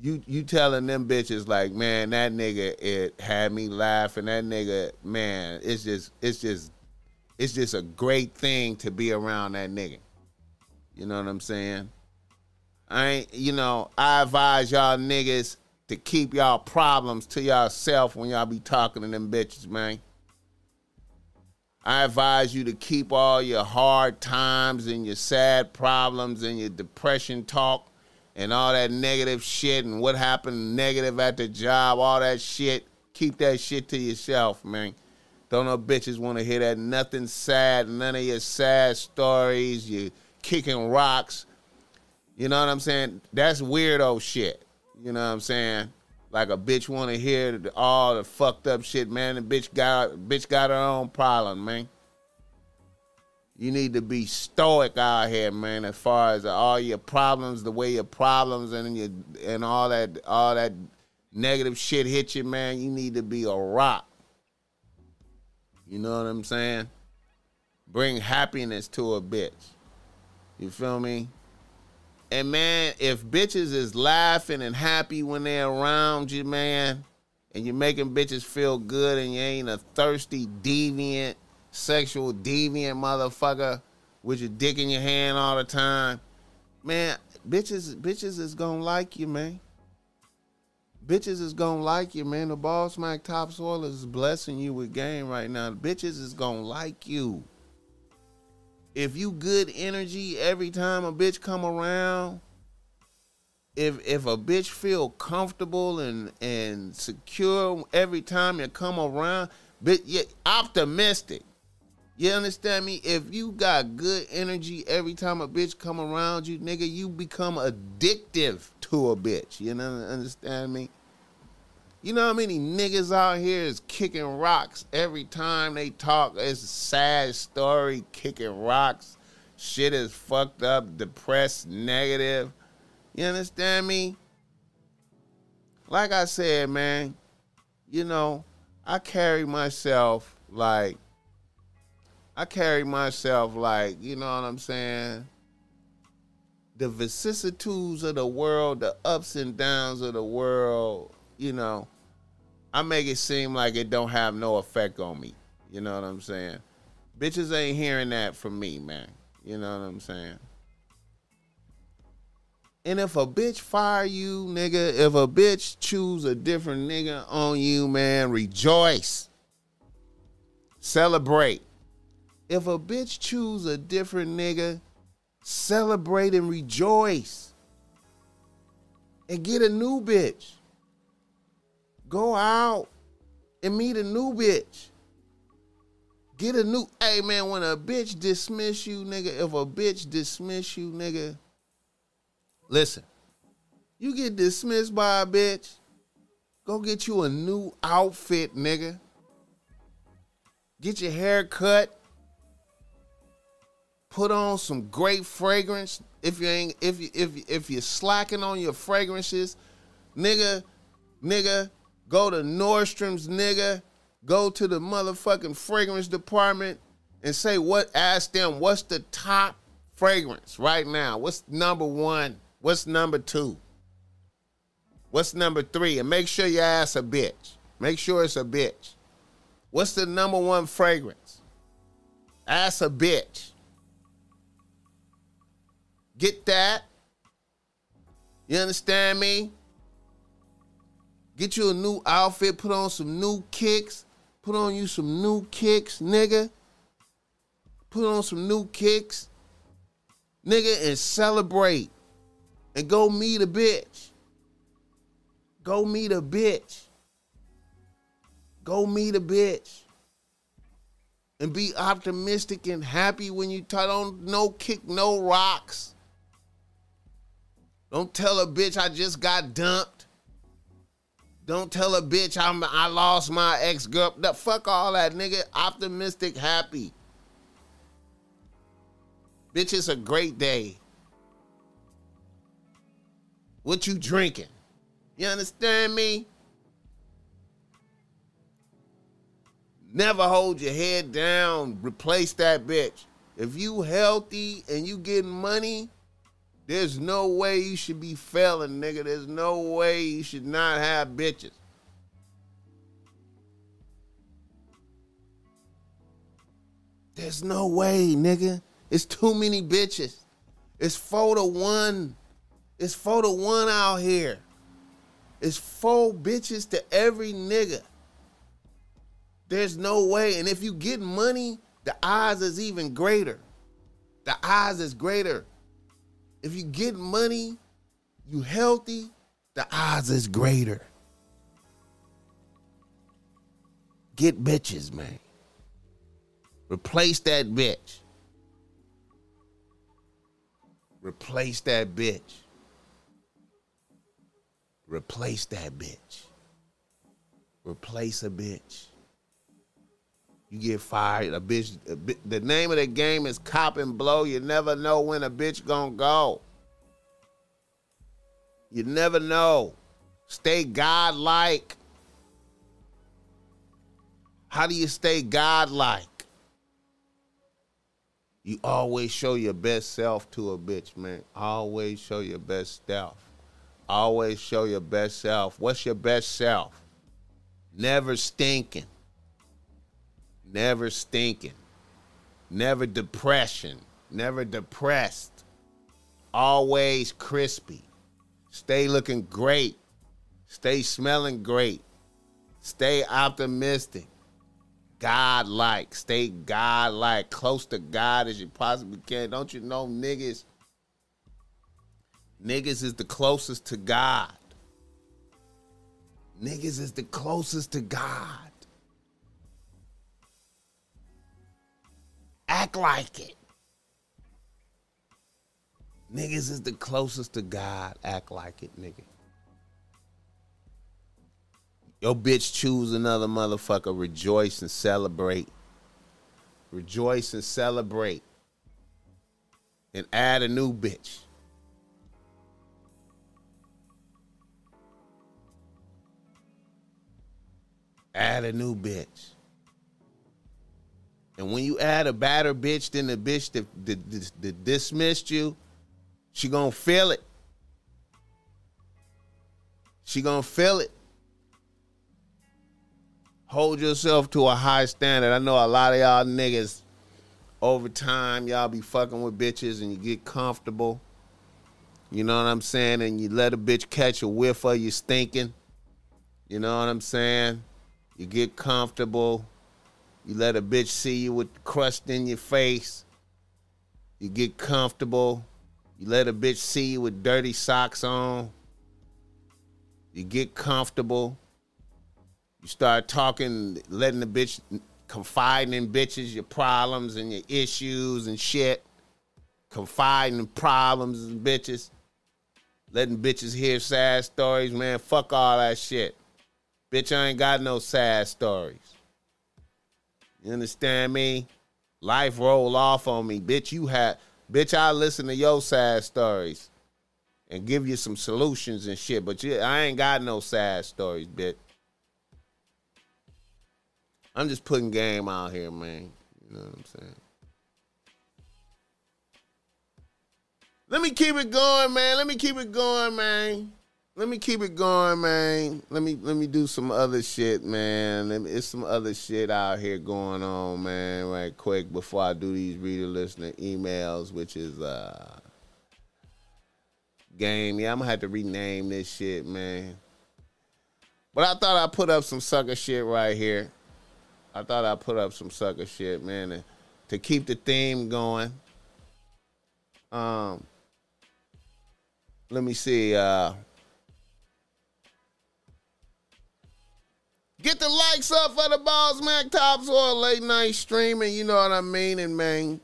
you you telling them bitches like, man, that nigga it had me laughing. That nigga, man, it's just it's just it's just a great thing to be around that nigga. You know what I'm saying? I ain't, you know, I advise y'all niggas to keep y'all problems to yourself when y'all be talking to them bitches, man. I advise you to keep all your hard times and your sad problems and your depression talk and all that negative shit and what happened negative at the job, all that shit. Keep that shit to yourself, man. Don't no bitches want to hear that. Nothing sad, none of your sad stories, you kicking rocks. You know what I'm saying? That's weirdo shit. You know what I'm saying? Like a bitch want to hear all the fucked up shit, man. The bitch got bitch got her own problem, man. You need to be stoic out here, man. As far as all your problems, the way your problems and your and all that all that negative shit hit you, man. You need to be a rock. You know what I'm saying? Bring happiness to a bitch. You feel me? And man, if bitches is laughing and happy when they're around you, man, and you're making bitches feel good and you ain't a thirsty, deviant sexual deviant motherfucker with your dick in your hand all the time, man, bitches, bitches is gonna like you, man. Bitches is gonna like you, man. The Boss Mack topsoil is blessing you with game right now. The Bitches is gonna like you. If you good energy every time a bitch come around, if if a bitch feel comfortable and and secure every time you come around, but yet optimistic. You understand me? If you got good energy every time a bitch come around you, nigga, you become addictive to a bitch. You know, understand me? You know how many niggas out here is kicking rocks every time they talk? It's a sad story, kicking rocks. Shit is fucked up, depressed, negative. You understand me? Like I said, man, you know, I carry myself like I carry myself like, you know what I'm saying? The vicissitudes of the world, the ups and downs of the world, you know, I make it seem like it don't have no effect on me. You know what I'm saying? Bitches ain't hearing that from me, man. You know what I'm saying? And if a bitch fire you, nigga, if a bitch choose a different nigga on you, man, rejoice. Celebrate. If a bitch choose a different nigga, celebrate and rejoice. And get a new bitch. Go out and meet a new bitch. Get a new hey man, when a bitch dismiss you, nigga, if a bitch dismiss you, nigga, listen. You get dismissed by a bitch, go get you a new outfit, nigga. Get your hair cut put on some great fragrance. If you ain't if you if if you're slacking on your fragrances, nigga, nigga, go to Nordstrom's, nigga, go to the motherfucking fragrance department and say what ask them what's the top fragrance right now? What's number 1? What's number 2? What's number 3? And make sure you ask a bitch. Make sure it's a bitch. What's the number 1 fragrance? Ask a bitch. Get that. You understand me? Get you a new outfit, put on some new kicks, put on you some new kicks, nigga. Put on some new kicks, nigga, and celebrate. And go meet a bitch. Go meet a bitch. Go meet a bitch and be optimistic and happy when you talk. Don't no kick no rocks. Don't tell a bitch I just got dumped. Don't tell a bitch I'm I lost my ex girl. The fuck all that nigga. Optimistic, happy. Bitch, it's a great day. What you drinking? You understand me? Never hold your head down. Replace that bitch. If you healthy and you getting money, there's no way you should be failing, nigga. There's no way you should not have bitches. There's no way, nigga. It's too many bitches. It's four to one. It's four to one out here. It's four bitches to every nigga. There's no way. And if you get money, the odds is even greater. The odds is greater. If you get money, you healthy, the odds is greater. Get bitches, man. Replace that bitch. Replace that bitch. Replace that bitch. Replace a bitch. You get fired. A bitch. A bi- the name of the game is cop and blow. You never know when a bitch gonna go. You never know. Stay godlike. How do you stay godlike? You always show your best self to a bitch, man. Always show your best self. Always show your best self. What's your best self? Never stinking. Never stinking. Never depression. Never depressed. Always crispy. Stay looking great. Stay smelling great. Stay optimistic. God like. Stay God like. Close to God as you possibly can. Don't you know niggas? Niggas is the closest to God. Niggas is the closest to God. Act like it. Niggas is the closest to God. Act like it, nigga. Your bitch choose another motherfucker. Rejoice and celebrate. Rejoice and celebrate. And add a new bitch. Add a new bitch. And when you add a badder bitch than the bitch that, that, that, that dismissed you, she gonna feel it. She gonna feel it. Hold yourself to a high standard. I know a lot of y'all niggas over time y'all be fucking with bitches and you get comfortable. You know what I'm saying? And you let a bitch catch a whiff of you stinking. You know what I'm saying? You get comfortable. You let a bitch see you with crust in your face. You get comfortable. You let a bitch see you with dirty socks on. You get comfortable. You start talking, letting the bitch confiding in bitches your problems and your issues and shit. Confiding in problems and bitches. Letting bitches hear sad stories, man. Fuck all that shit. Bitch, I ain't got no sad stories. You understand me? Life roll off on me. Bitch, you had bitch, I listen to your sad stories and give you some solutions and shit. But you, I ain't got no sad stories, bitch. I'm just putting game out here, man. You know what I'm saying? Let me keep it going, man. Let me keep it going, man. Let me keep it going, man. Let me let me do some other shit, man. Me, it's some other shit out here going on, man. Right quick before I do these reader listener emails, which is uh game. Yeah, I'm gonna have to rename this shit, man. But I thought I put up some sucker shit right here. I thought I put up some sucker shit, man, to, to keep the theme going. Um, let me see. Uh, get the likes up for the Boss Mack tops Topsoil late night streaming. You know what I mean, and man,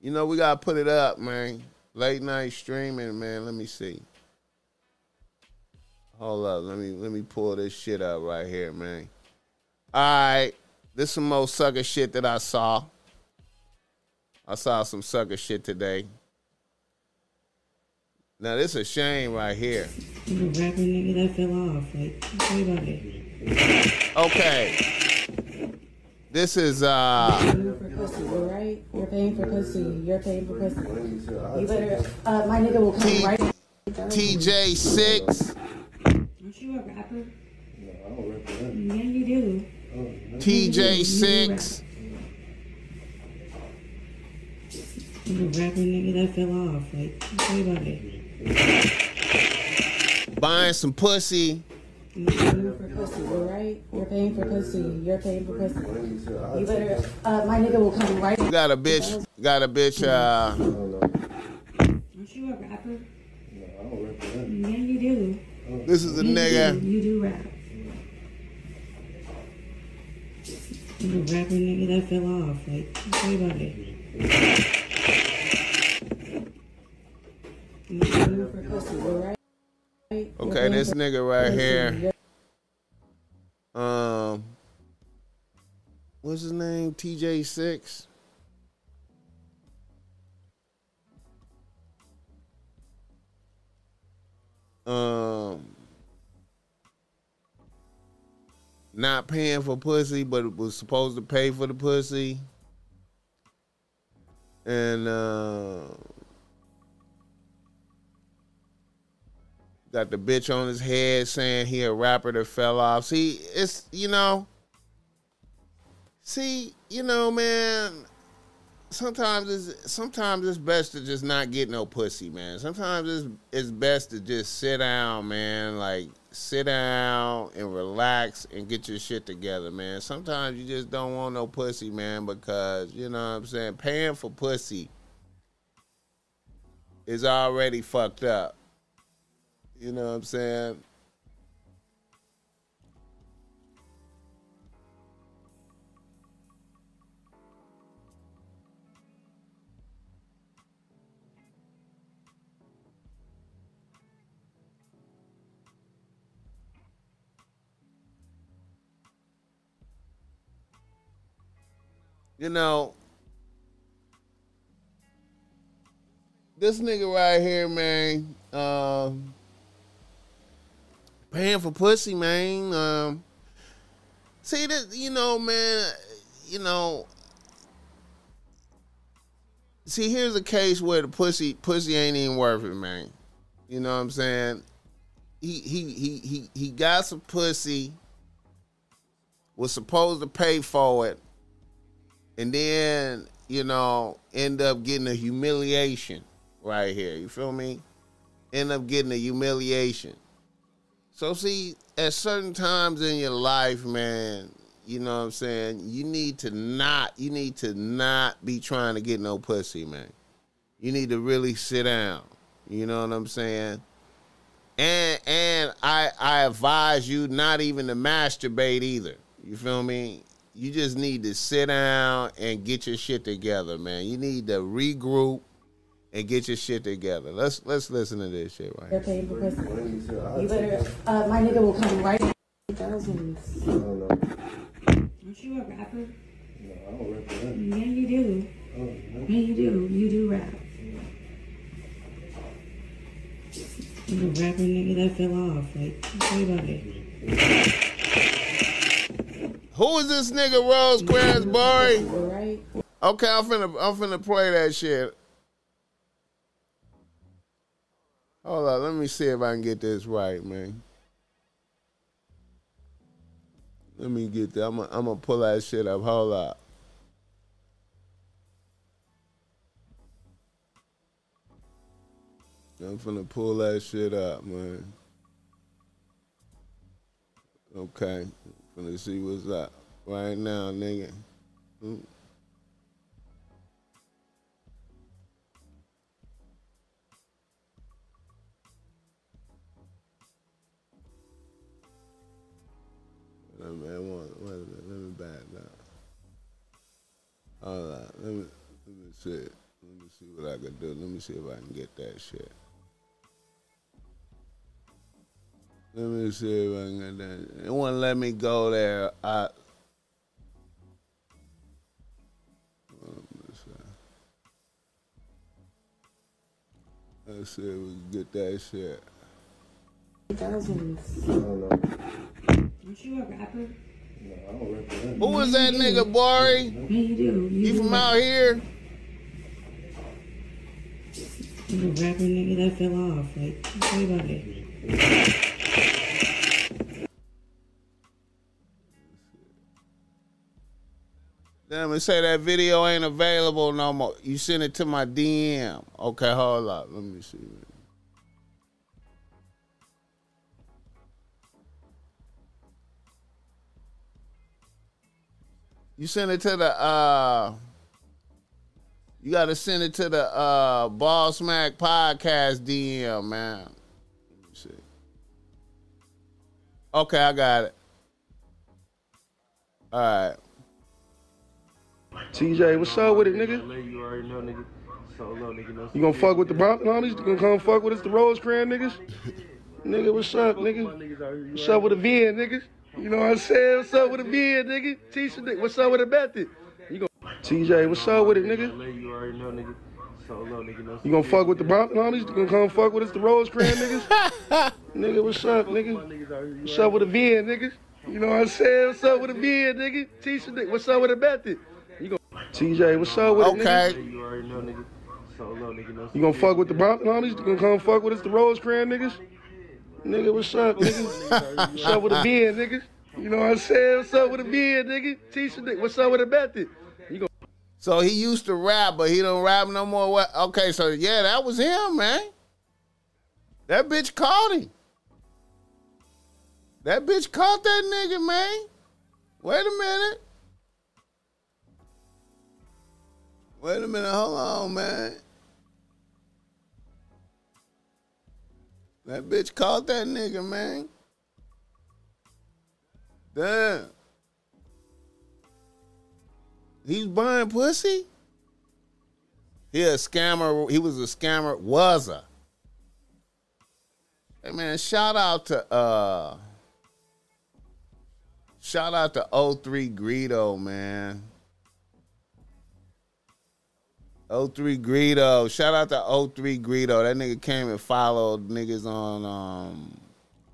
you know we gotta put it up, man. Late night streaming, man. Let me see. Hold up, let me let me pull this shit up right here, man. All right. This some more sucker shit that I saw. I saw some sucker shit today. Now this a shame right here. You a rapper nigga that fell off. Like, say about it. Okay. This is uh You're for pussy, you right? You're paying for pussy. You're paying for pussy. You better. Uh, my nigga will come T- right. TJ six. Aren't you a rapper? Yeah, you do. TJ six. You a rapper nigga that fell off. Like, say about it. Buying some pussy. You're paying for pussy, you right? You're paying for pussy. You're paying for pussy. You better. Uh, my nigga will come right. Got a bitch. Got a bitch. Uh, Aren't you a rapper? Yeah, you do. this is a You nigga. do. You do rap. You a rapper nigga that fell off. Like, say about it. You're for pussy, you right? Okay, this nigga right here. Um, what's his name? TJ six. Um, not paying for pussy, but was supposed to pay for the pussy, and uh, got the bitch on his head saying he a rapper that fell off. See, it's you know, see, you know, man. Sometimes it's sometimes it's best to just not get no pussy, man. Sometimes it's it's best to just sit down, man. Like sit down and relax and get your shit together, man. Sometimes you just don't want no pussy, man, because you know what I'm saying. Paying for pussy is already fucked up. You know what I'm saying? You know, this nigga right here, man, um, paying for pussy, man. Um, see that you know, man. You know, see here's a case where the pussy pussy ain't even worth it, man. You know what I'm saying? He he he he he got some pussy. Was supposed to pay for it, and then you know end up getting a humiliation right here. You feel me? End up getting a humiliation. So see, at certain times in your life, man, you know what I'm saying, you need to not you need to not be trying to get no pussy, man. You need to really sit down. You know what I'm saying? And and I I advise you not even to masturbate either. You feel me? You just need to sit down and get your shit together, man. You need to regroup and get your shit together. Let's let's listen to this shit right here. paying for pussy. You better. Uh, my nigga will come right. Thousands. Aren't you a rapper? Yeah, you do. Yeah, you do. You do rap. You a rapper nigga that fell off. Like, about it. Who is this nigga Rose? You right? Okay, I'm finna I'm finna play that shit. Hold on, let me see if I can get this right, man. Let me get that. I'm gonna I'm pull that shit up. Hold up. I'm finna pull that shit up, man. Okay. Finna see what's up right now, nigga. Mm. Wait a minute, wait, wait a minute, let me back now. All right. let me let me see. Let me see what I can do. Let me see if I can get that shit. Let me see if I can get that. It won't let me go there. I. Let me see. Let's see if we can get that shit. Thousands. I don't know. Aren't you a rapper? No, I don't represent. Who was that nigga, Bari? Man, you do. You, You from out here? You a rapper nigga that fell off. Like, tell me about it. Damn, it say that video ain't available no more. You send it to my DM. Okay, hold up. Let me see. You send it to the uh you gotta send it to the uh Boss Mack Podcast DM, man. Let me see. Okay, I got it. All right. TJ, what's up with it, nigga? You already know, nigga. Solo, nigga. No You gonna fuck with the all these? You gonna come fuck with us, the Rosecrans niggas? nigga, what's up, nigga? niggas What's up with the VN, nigga? You know what I'm saying? What's up with the VN, nigga? Tisha, nigga. What's up with the method? You gonna TJ, what's up with it, nigga? You already know, nigga. Solo, nigga. No You gonna fuck with the and all these? You gonna come fuck with us, the Rosecrans niggas? nigga, what's up, nigga? niggas out here. You What's up with the VN, nigga? You know what I'm saying? What's up with the VN, nigga? Tisha, nigga. What's up with the method? You gonna TJ, what's up with it, nigga? Okay. You already know, nigga. Solo, nigga. No You gonna fuck with the and all these? You gonna come fuck with us, the Rosecrans niggas? Nigga, what's up, nigga? What's up with the VN, nigga? You know what I'm saying? What's up with the VN, nigga? Tisha, nigga. What's up with the method? You gonna So he used to rap, but he don't rap no more. What? Okay, so yeah, that was him, man. That bitch caught him. That bitch caught that nigga, man. Wait a minute. Wait a minute. Hold on, man. That bitch caught that nigga, man. Damn. He's buying pussy? He a scammer. He was a scammer. Was a. Hey man, shout out to uh shout out to 03 Greedo, man. 03 Greedo. Shout out to 03 Greedo. That nigga came and followed niggas on um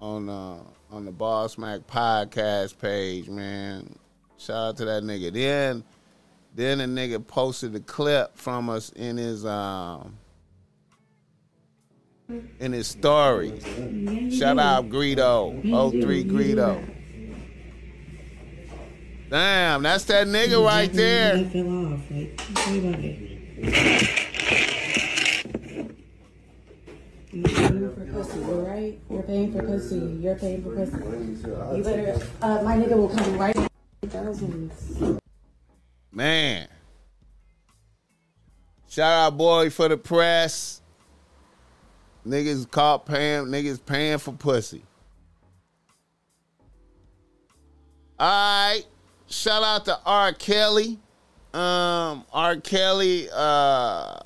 on uh on the Boss Mack podcast page, man. Shout out to that nigga. Then then a nigga posted a clip from us in his um in his story. Shout out Greedo, 03 Greedo. Damn, that's that nigga right there. You're paying for pussy, all right? You're paying for pussy. You're paying for pussy. You better. Uh, my nigga will come right. Thousands. Man. Shout out boy for the press. Niggas caught paying niggas paying for pussy. Alright. Shout out to R. Kelly. Um R. Kelly, uh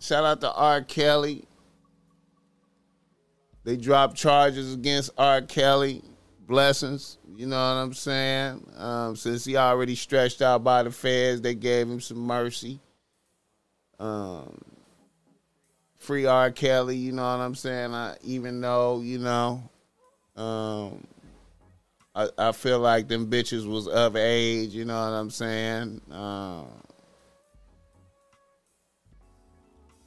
shout out to R. Kelly. They dropped charges against R. Kelly. Blessings. You know what I'm saying? Um, since he already stretched out by the feds, they gave him some mercy. Um, free R. Kelly, you know what I'm saying? I, even though, you know, um, I, I feel like them bitches was of age, you know what I'm saying? Um,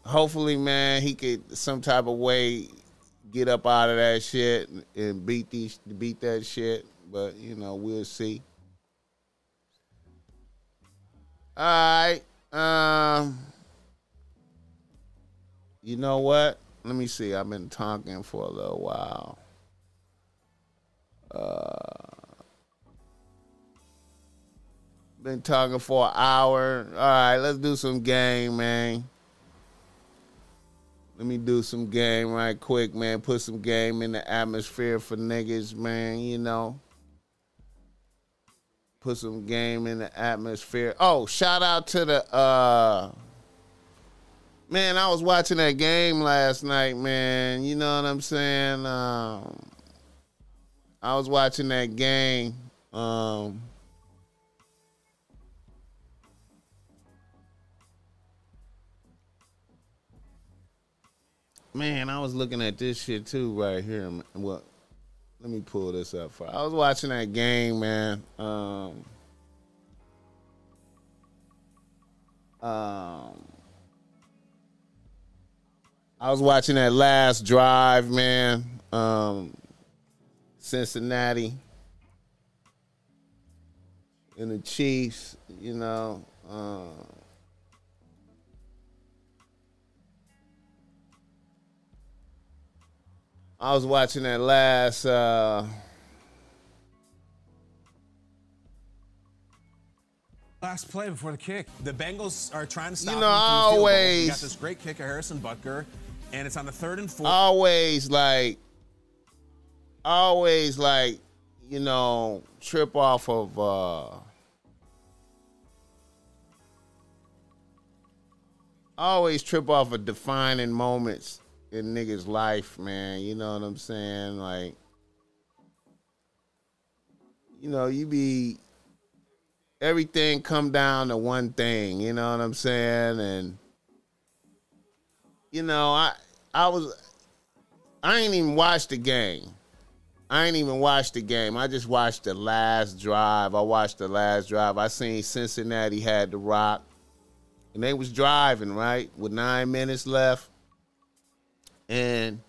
hopefully, man, he could some type of way get up out of that shit and beat these beat that shit. But you know, we'll see. All right. Um you know what? Let me see. I've been talking for a little while. Uh been talking for an hour. All right, let's do some game, man. Let me do some game right quick, man. Put some game in the atmosphere for niggas, man. You know. Put some game in the atmosphere. Oh, shout out to the uh Man, I was watching that game last night, man. You know what I'm saying? Um I was watching that game. Um man, I was looking at this shit too right here. Well, let me pull this up for. I was watching that game, man. Um, um, I was watching that last drive, man. Um, Cincinnati and the Chiefs, you know. Uh, I was watching that last. Uh, Last play before the kick. The Bengals are trying to stop You know, from the field goal. always- got this great kick of Harrison Butker, and it's on the third and fourth. always like always like you know trip off of uh always trip off of defining moments in niggas life man. You know what i'm saying? Like you know you be everything come down to one thing you know what i'm saying? And you know i i was I ain't even watched the game. I ain't even watched the game. I just watched the last drive. I watched the last drive. I seen Cincinnati had the rock. And they was driving, right? With nine minutes left. And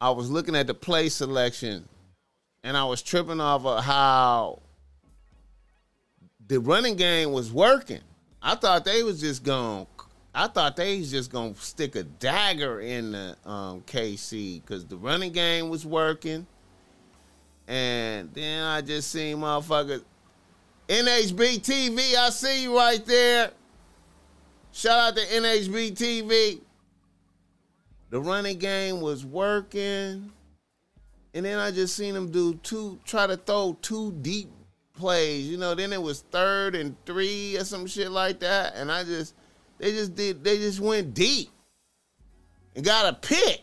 I was looking at the play selection and I was tripping off of how the running game was working. I thought they was just going I thought they was just gonna stick a dagger in the um, KC because the running game was working, and then I just seen motherfuckers NHB TV. I see you right there. Shout out to NHB TV. The running game was working, and then I just seen them do two, try to throw two deep plays. You know, then it was third and three or some shit like that, and I just. They just did. They just went deep and got a pick.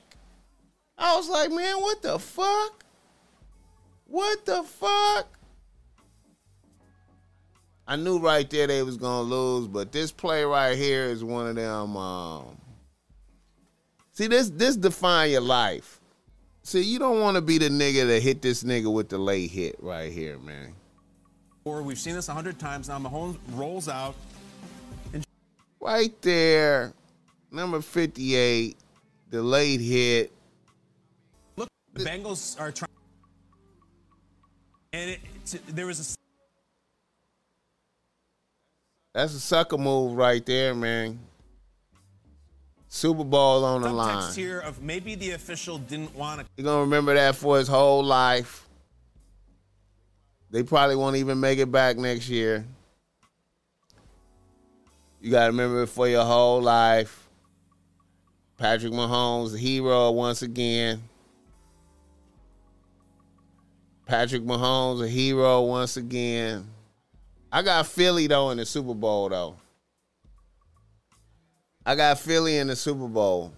I was like, man, what the fuck? What the fuck? I knew right there they was gonna lose, but this play right here is one of them. Um, see, this this define your life. See, you don't want to be the nigga that hit this nigga with the late hit right here, man. Or we've seen this a hundred times now. Mahomes rolls out. Right there, number fifty-eight, the late hit. Look, the Bengals are trying. And it, it's- there was a That's a sucker move right there, man. Super Bowl on the line. here of maybe the official didn't want to. You're gonna remember that for his whole life. They probably won't even make it back next year. You gotta remember it for your whole life. Patrick Mahomes, the hero once again. Patrick Mahomes, a hero once again. I got Philly though in the Super Bowl though. I got Philly in the Super Bowl.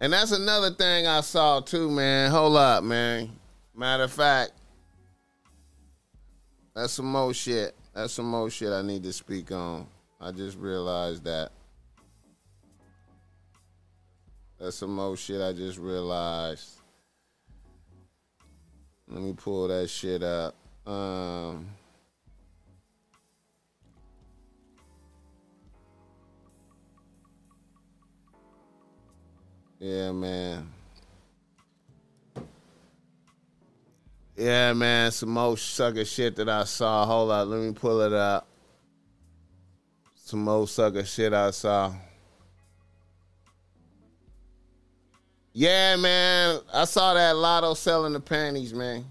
And that's another thing I saw too, man. Hold up, man. Matter of fact, that's some more shit. That's some more shit I need to speak on. I just realized that. That's some more shit I just realized. Let me pull that shit up. Um Yeah, man. Yeah, man. Some more sucker shit that I saw. Hold up, let me pull it up. Some more sucker shit I saw. Yeah, man. I saw that Latto selling the panties, man.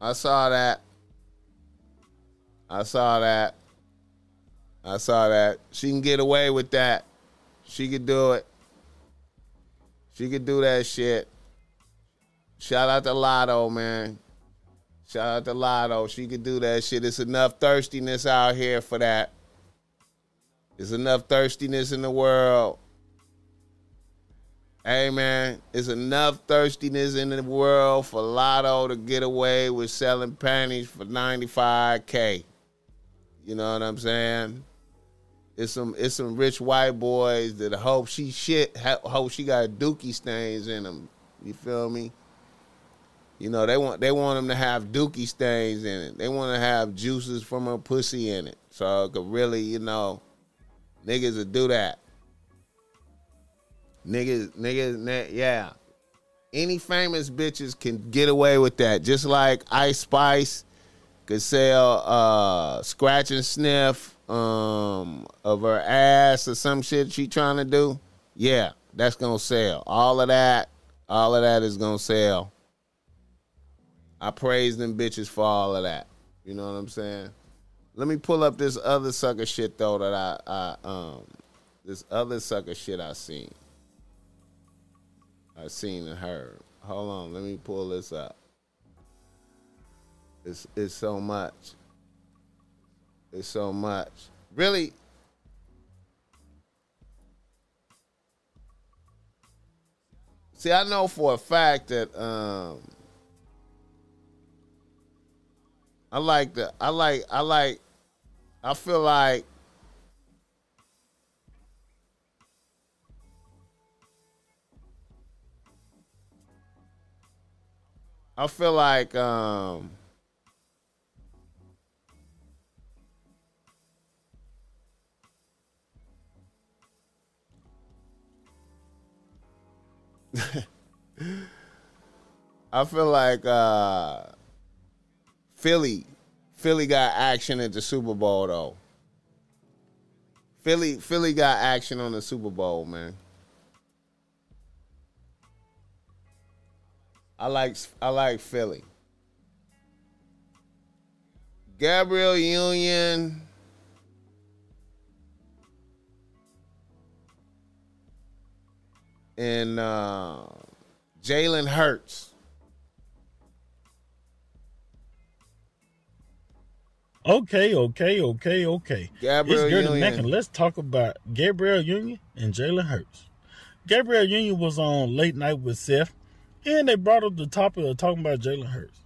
I saw that. I saw that. I saw that. She can get away with that. She could do it. She could do that shit. Shout out to Latto, man. Shout out to Latto. She could do that shit. It's enough thirstiness out here for that. There's enough thirstiness in the world. Hey man, it's enough thirstiness in the world for Latto to get away with selling panties for 95k. You know what I'm saying? It's some it's some rich white boys that hope she shit hope she got dookie stains in them. You feel me? You know they want they want them to have dookie stains in it. They want to have juices from her pussy in it, so it could really you know niggas would do that. Niggas niggas yeah. Any famous bitches can get away with that, just like Ice Spice could sell uh scratch and sniff um of her ass or some shit she trying to do. Yeah, that's gonna sell. All of that, all of that is gonna sell. I praise them bitches for all of that. You know what I'm saying? Let me pull up this other sucker shit though that I, I um this other sucker shit I seen. I seen and heard. Hold on, let me pull this up. It's it's so much. It's so much. Really. See, I know for a fact that um I like the I like I like I feel like I feel like um I feel like uh Philly Philly got action at the Super Bowl though. Philly Philly got action on the Super Bowl, man. I like I like Philly. Gabriel Union. And uh, Jalen Hurts. Okay, okay, okay, okay. Gabriel it's good Union. Mac, and let's talk about Gabriel Union and Jalen Hurts. Gabriel Union was on late night with Seth, and they brought up the topic of talking about Jalen Hurts.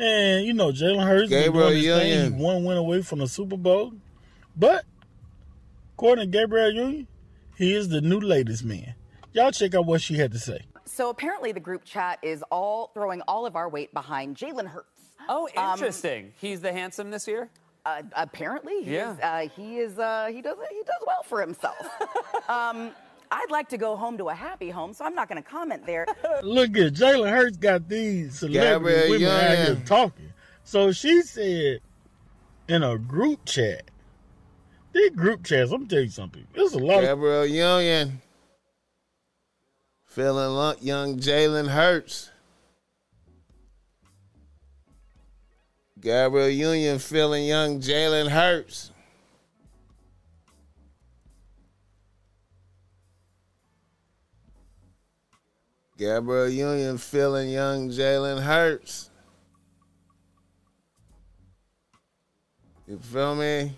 And you know, Jalen Hurts been Gabriel doing his thing. Union. He one win away from the Super Bowl, but according to Gabriel Union, he is the new latest man. Y'all check out what she had to say. So apparently, the group chat is all throwing all of our weight behind Jalen Hurts. Oh, Um, interesting. He's the handsome this year. Uh, apparently, he Yeah. is. Uh, he is. Uh, he does. He does well for himself. um, I'd like to go home to a happy home, so I'm not going to comment there. Look at Jalen Hurts got these celebrity Gabriel women out here talking. So she said in a group chat, these group chats, I'm tell you something. There's a lot of Gabriel Union. Feeling lo- young Jalen Hurts. Gabriel Union feeling young Jalen Hurts. Gabriel Union feeling young Jalen Hurts. You feel me?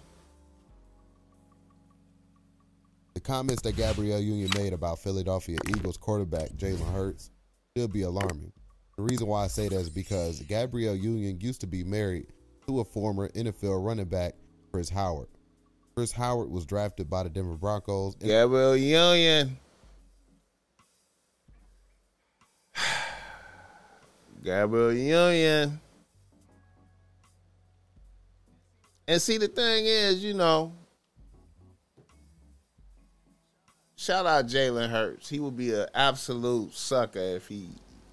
The comments that Gabrielle Union made about Philadelphia Eagles quarterback Jalen Hurts should be alarming. The reason why I say that is because Gabrielle Union used to be married to a former NFL running back, Chris Howard. Chris Howard was drafted by the Denver Broncos. and- Gabriel Union. Gabriel Union. And see, the thing is, you know, shout out Jalen Hurts. He would be an absolute sucker if he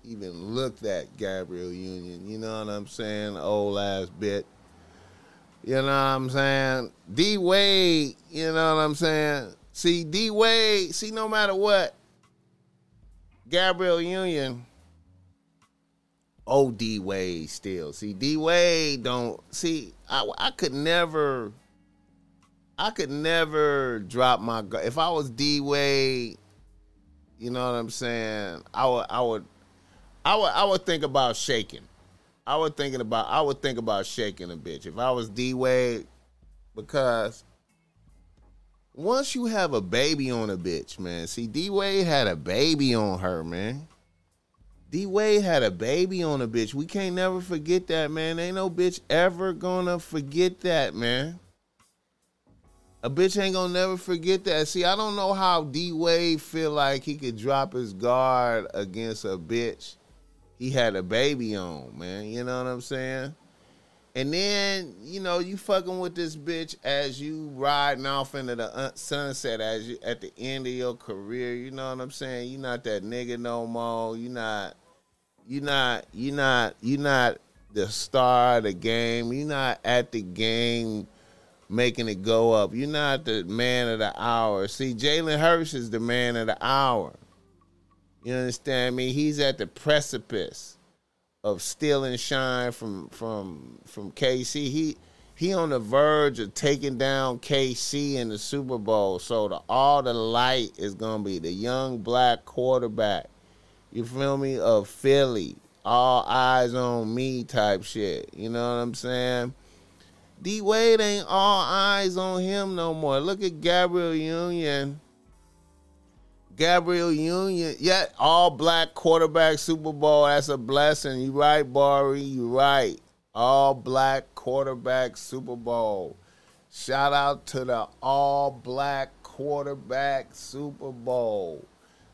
even looked at Gabriel Union. You know what I'm saying? Old ass bit. You know what I'm saying? D Wade, you know what I'm saying? See, D Wade, see, no matter what, Gabriel Union, oh, D Wade still. See, D Wade don't, see, I, I could never, I could never drop my, if I was D Wade, you know what I'm saying? I would, I would, I would, I would think about shaking. I was thinking about I would think about shaking a bitch if I was D Wade because once you have a baby on a bitch, man. See, D Wade had a baby on her, man. D Wade had a baby on a bitch. We can't never forget that, man. Ain't no bitch ever gonna forget that, man. A bitch ain't gonna never forget that. See, I don't know how D Wade feel like he could drop his guard against a bitch he had a baby on, man. You know what I'm saying? And then, you know, you fucking with this bitch as you riding off into the uh, sunset as you at the end of your career. You know what I'm saying? You're not that nigga no more. You're not, You're not, you not, you not the star of the game. You're not at the game making it go up. You're not the man of the hour. See, Jalen Hurts is the man of the hour. You understand me? He's at the precipice of stealing shine from from from KC. He he on the verge of taking down KC in the Super Bowl. So the all the light is gonna be the young black quarterback. You feel me? Of Philly. All eyes on me type shit. You know what I'm saying? D Wade ain't all eyes on him no more. Look at Gabriel Union. Gabrielle Union, yeah, all black quarterback Super Bowl. That's a blessing. You right, Bari. You right. All black quarterback Super Bowl. Shout out to the all black quarterback Super Bowl.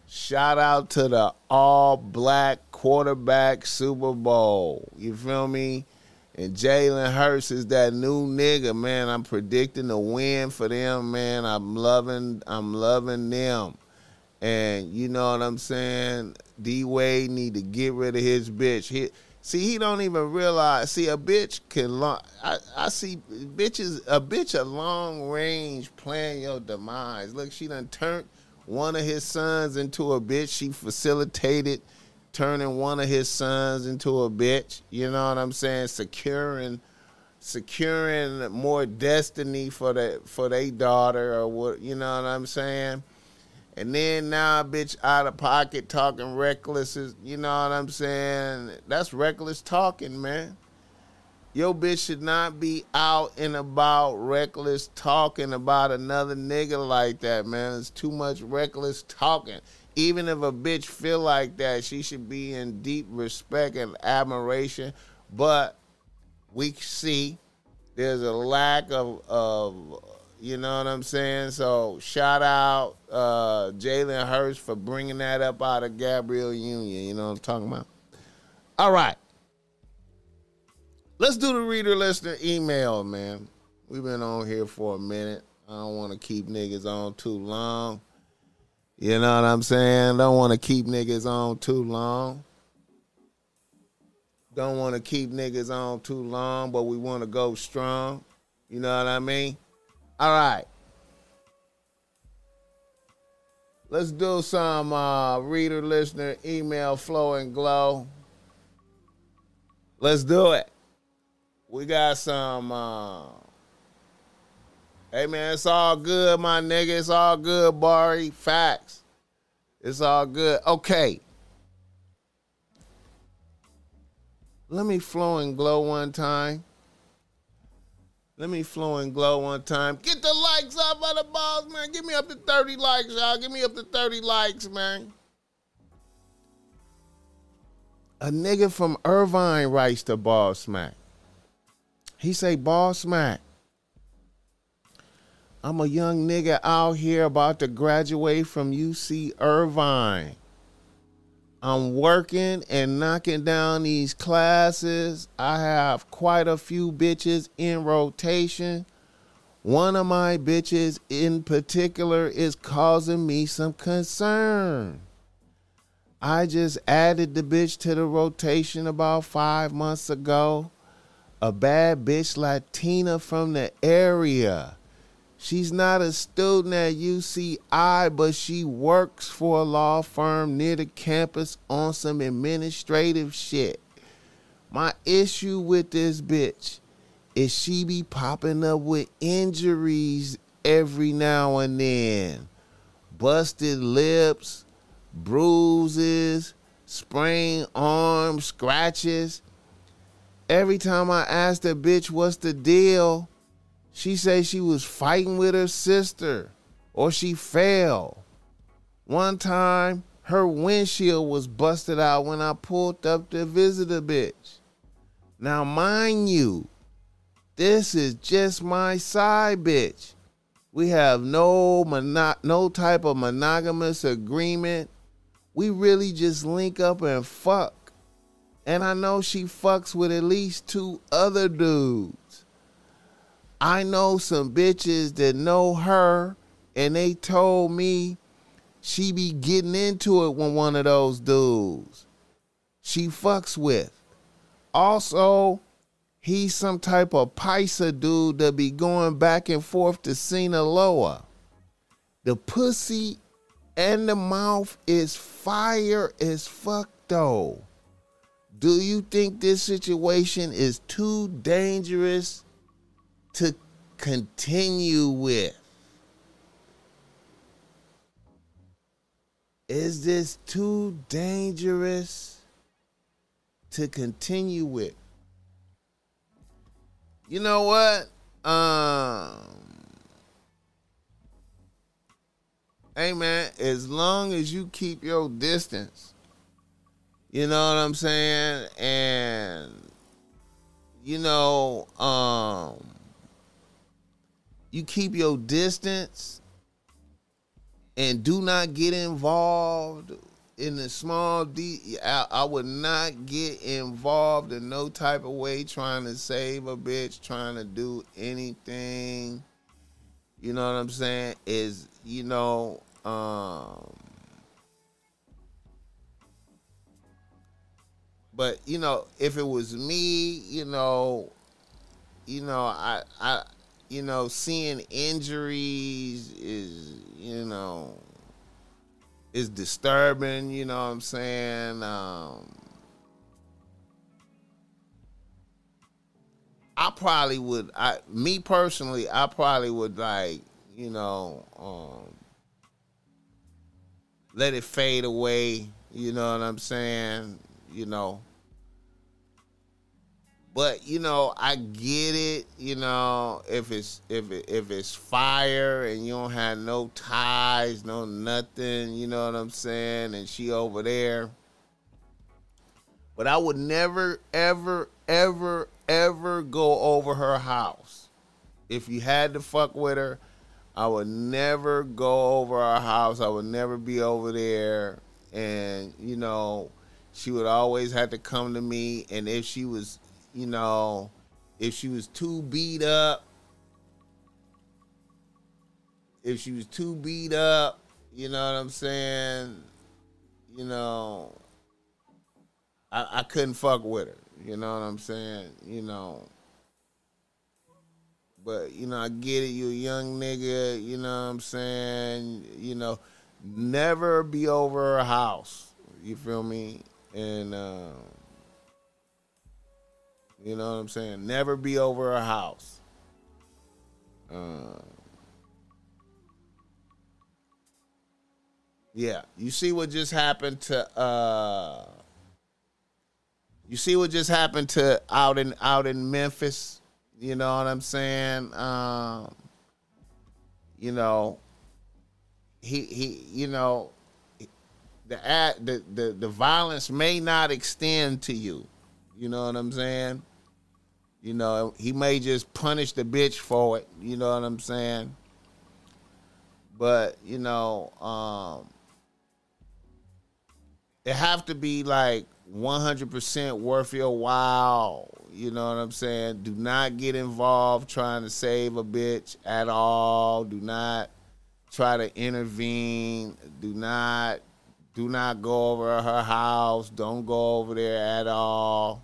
Shout out to the all black quarterback Super Bowl. You feel me? And Jalen Hurts is that new nigga, man. I'm predicting a win for them, man. I'm loving, I'm loving them. And you know what I'm saying? D Wade need to get rid of his bitch. He, see, he don't even realize. See, a bitch can long. I, I see bitches. A bitch a long range plan your demise. Look, she done turned one of his sons into a bitch. She facilitated turning one of his sons into a bitch. You know what I'm saying? Securing securing more destiny for the for their daughter or what you know what I'm saying? And then now bitch out of pocket talking reckless is you know what I'm saying? That's reckless talking, man. Your bitch should not be out and about reckless talking about another nigga like that, man. It's too much reckless talking. Even if a bitch feel like that, she should be in deep respect and admiration. But we see there's a lack of of you know what I'm saying? So shout out uh, Jalen Hurts for bringing that up out of Gabriel Union. You know what I'm talking about? All right. Let's do the reader listener email, man. We've been on here for a minute. I don't want to keep niggas on too long. You know what I'm saying? Don't want to keep niggas on too long. Don't want to keep niggas on too long, but we want to go strong. You know what I mean? All right. Let's do some uh, reader, listener, email, flow, and glow. Let's do it. We got some. Uh... Hey man, it's all good, my nigga. It's all good, Bari. Facts. It's all good. Okay. Let me flow and glow one time. Let me flow and glow one time. Get the likes up on the balls, man. Give me up to 30 likes, y'all. Give me up to 30 likes, man. A nigga from Irvine writes to Boss Mack. He say, Boss Mack. I'm a young nigga out here about to graduate from UC Irvine. I'm working and knocking down these classes. I have quite a few bitches in rotation. One of my bitches in particular is causing me some concern. I just added the bitch to the rotation about five months ago. A bad bitch Latina from the area. She's not a student at UCI, but she works for a law firm near the campus on some administrative shit. My issue with this bitch is she be popping up with injuries every now and then. Busted lips, bruises, sprained arms, scratches. Every time I ask the bitch what's the deal, she said she was fighting with her sister or she fell. One time, her windshield was busted out when I pulled up to visit a bitch. Now, mind you, this is just my side bitch. We have no mono- no type of monogamous agreement. We really just link up and fuck. And I know she fucks with at least two other dudes. I know some bitches that know her and they told me she be getting into it with one of those dudes she fucks with. Also, he's some type of Paisa dude that be going back and forth to Sinaloa. The pussy and the mouth is fire as fuck though. Do you think this situation is too dangerous to continue with? Is this too dangerous to continue with? You know what? Um Hey man, as long as you keep your distance, you know what I'm saying? And you know, um you keep your distance and do not get involved in the small de- I, I would not get involved in no type of way trying to save a bitch trying to do anything. You know what i'm saying? Is you know um but you know if it was me you know you know i i you know seeing injuries is you know is disturbing you know what i'm saying? Um i probably would i me personally i probably would like you know um let it fade away you know what i'm saying? You know but you know i get it you know if it's if it, if it's fire and you don't have no ties no nothing you know what i'm saying and she over there. But i would never ever ever ever go over her house. If you had to fuck with her i would never go over her house. I would never be over there. And you know she would always have to come to me. And if she was you know, if she was too beat up, if she was too beat up, you know what I'm saying? You know, I, I couldn't fuck with her. You know what I'm saying? You know. But, you know, I get it, you a young nigga, you know what I'm saying? You know, never be over her house. You feel me? And uh you know what I'm saying? Never be over a house. Uh, yeah, you see what just happened to uh you see what just happened to out in out in Memphis? You know what I'm saying? Um you know he he you know the the, the the violence may not extend to you. You know what I'm saying? You know, he may just punish the bitch for it. You know what I'm saying? But you know, um, it have to be like 100% worth your while. You know what I'm saying? Do not get involved trying to save a bitch at all. Do not try to intervene. Do not do not go over her house. Don't go over there at all.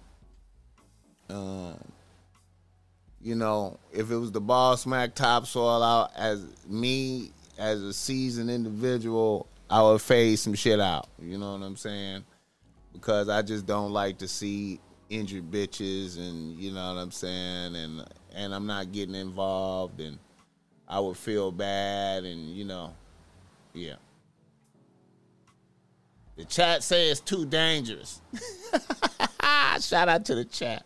Um, you know, if it was the Boss Mack topsoil out as me as a seasoned individual, I would phase some shit out. You know what I'm saying? Because I just don't like to see injured bitches and you know what I'm saying and and I'm not getting involved and I would feel bad and you know yeah. The chat says too dangerous. Shout out to the chat.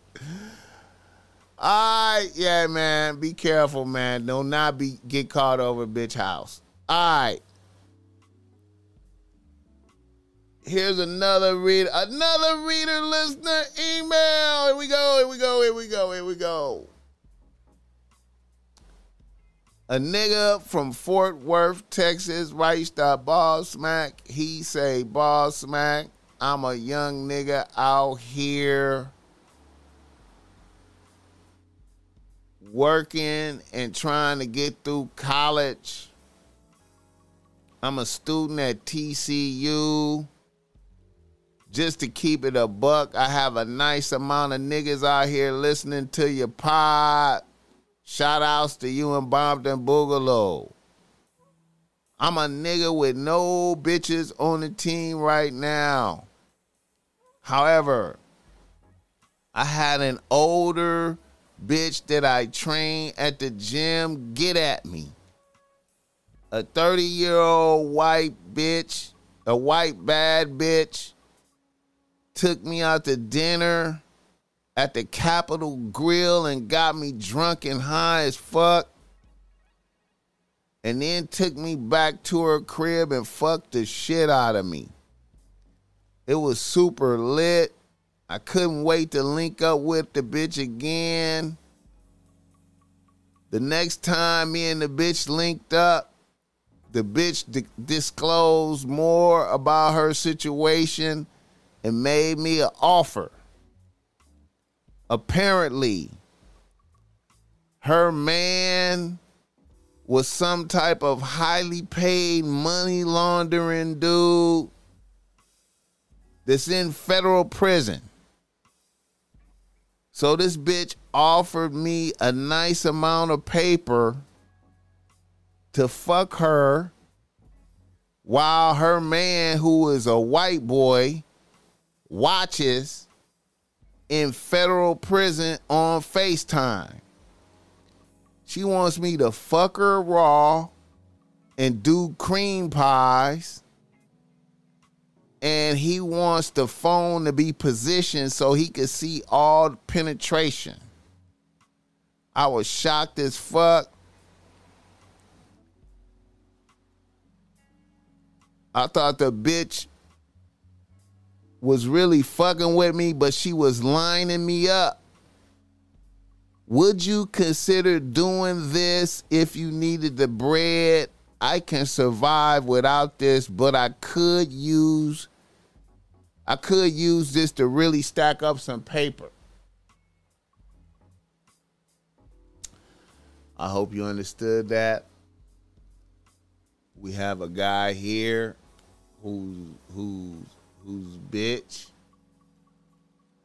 All right, yeah, man. Be careful, man. Do not be get caught over bitch house. All right. Here's another reader, another reader listener email. Here we go. Here we go. Here we go. Here we go. A nigga from Fort Worth, Texas, writes the Boss Mack. He say, Boss Mack. I'm a young nigga out here working and trying to get through college. I'm a student at TCU. Just to keep it a buck, I have a nice amount of niggas out here listening to your pod. Shout outs to you and Bompton Boogaloo. I'm a nigga with no bitches on the team right now. However, I had an older bitch that I trained at the gym get at me. A 30 year old white bitch, a white bad bitch, took me out to dinner at the Capital Grille and got me drunk and high as fuck. And then took me back to her crib and fucked the shit out of me. It was super lit. I couldn't wait to link up with the bitch again. The next time me and the bitch linked up, the bitch di- disclosed more about her situation and made me an offer. Apparently, her man was some type of highly paid money laundering dude that's in federal prison. So this bitch offered me a nice amount of paper to fuck her while her man, who is a white boy, watches in federal prison on FaceTime. She wants me to fuck her raw and do cream pies. And he wants the phone to be positioned so he could see all penetration. I was shocked as fuck. I thought the bitch was really fucking with me, but she was lining me up. Would you consider doing this if you needed the bread? I can survive without this, but I could use I could use this to really stack up some paper. I hope you understood that. We have a guy here who who's whose bitch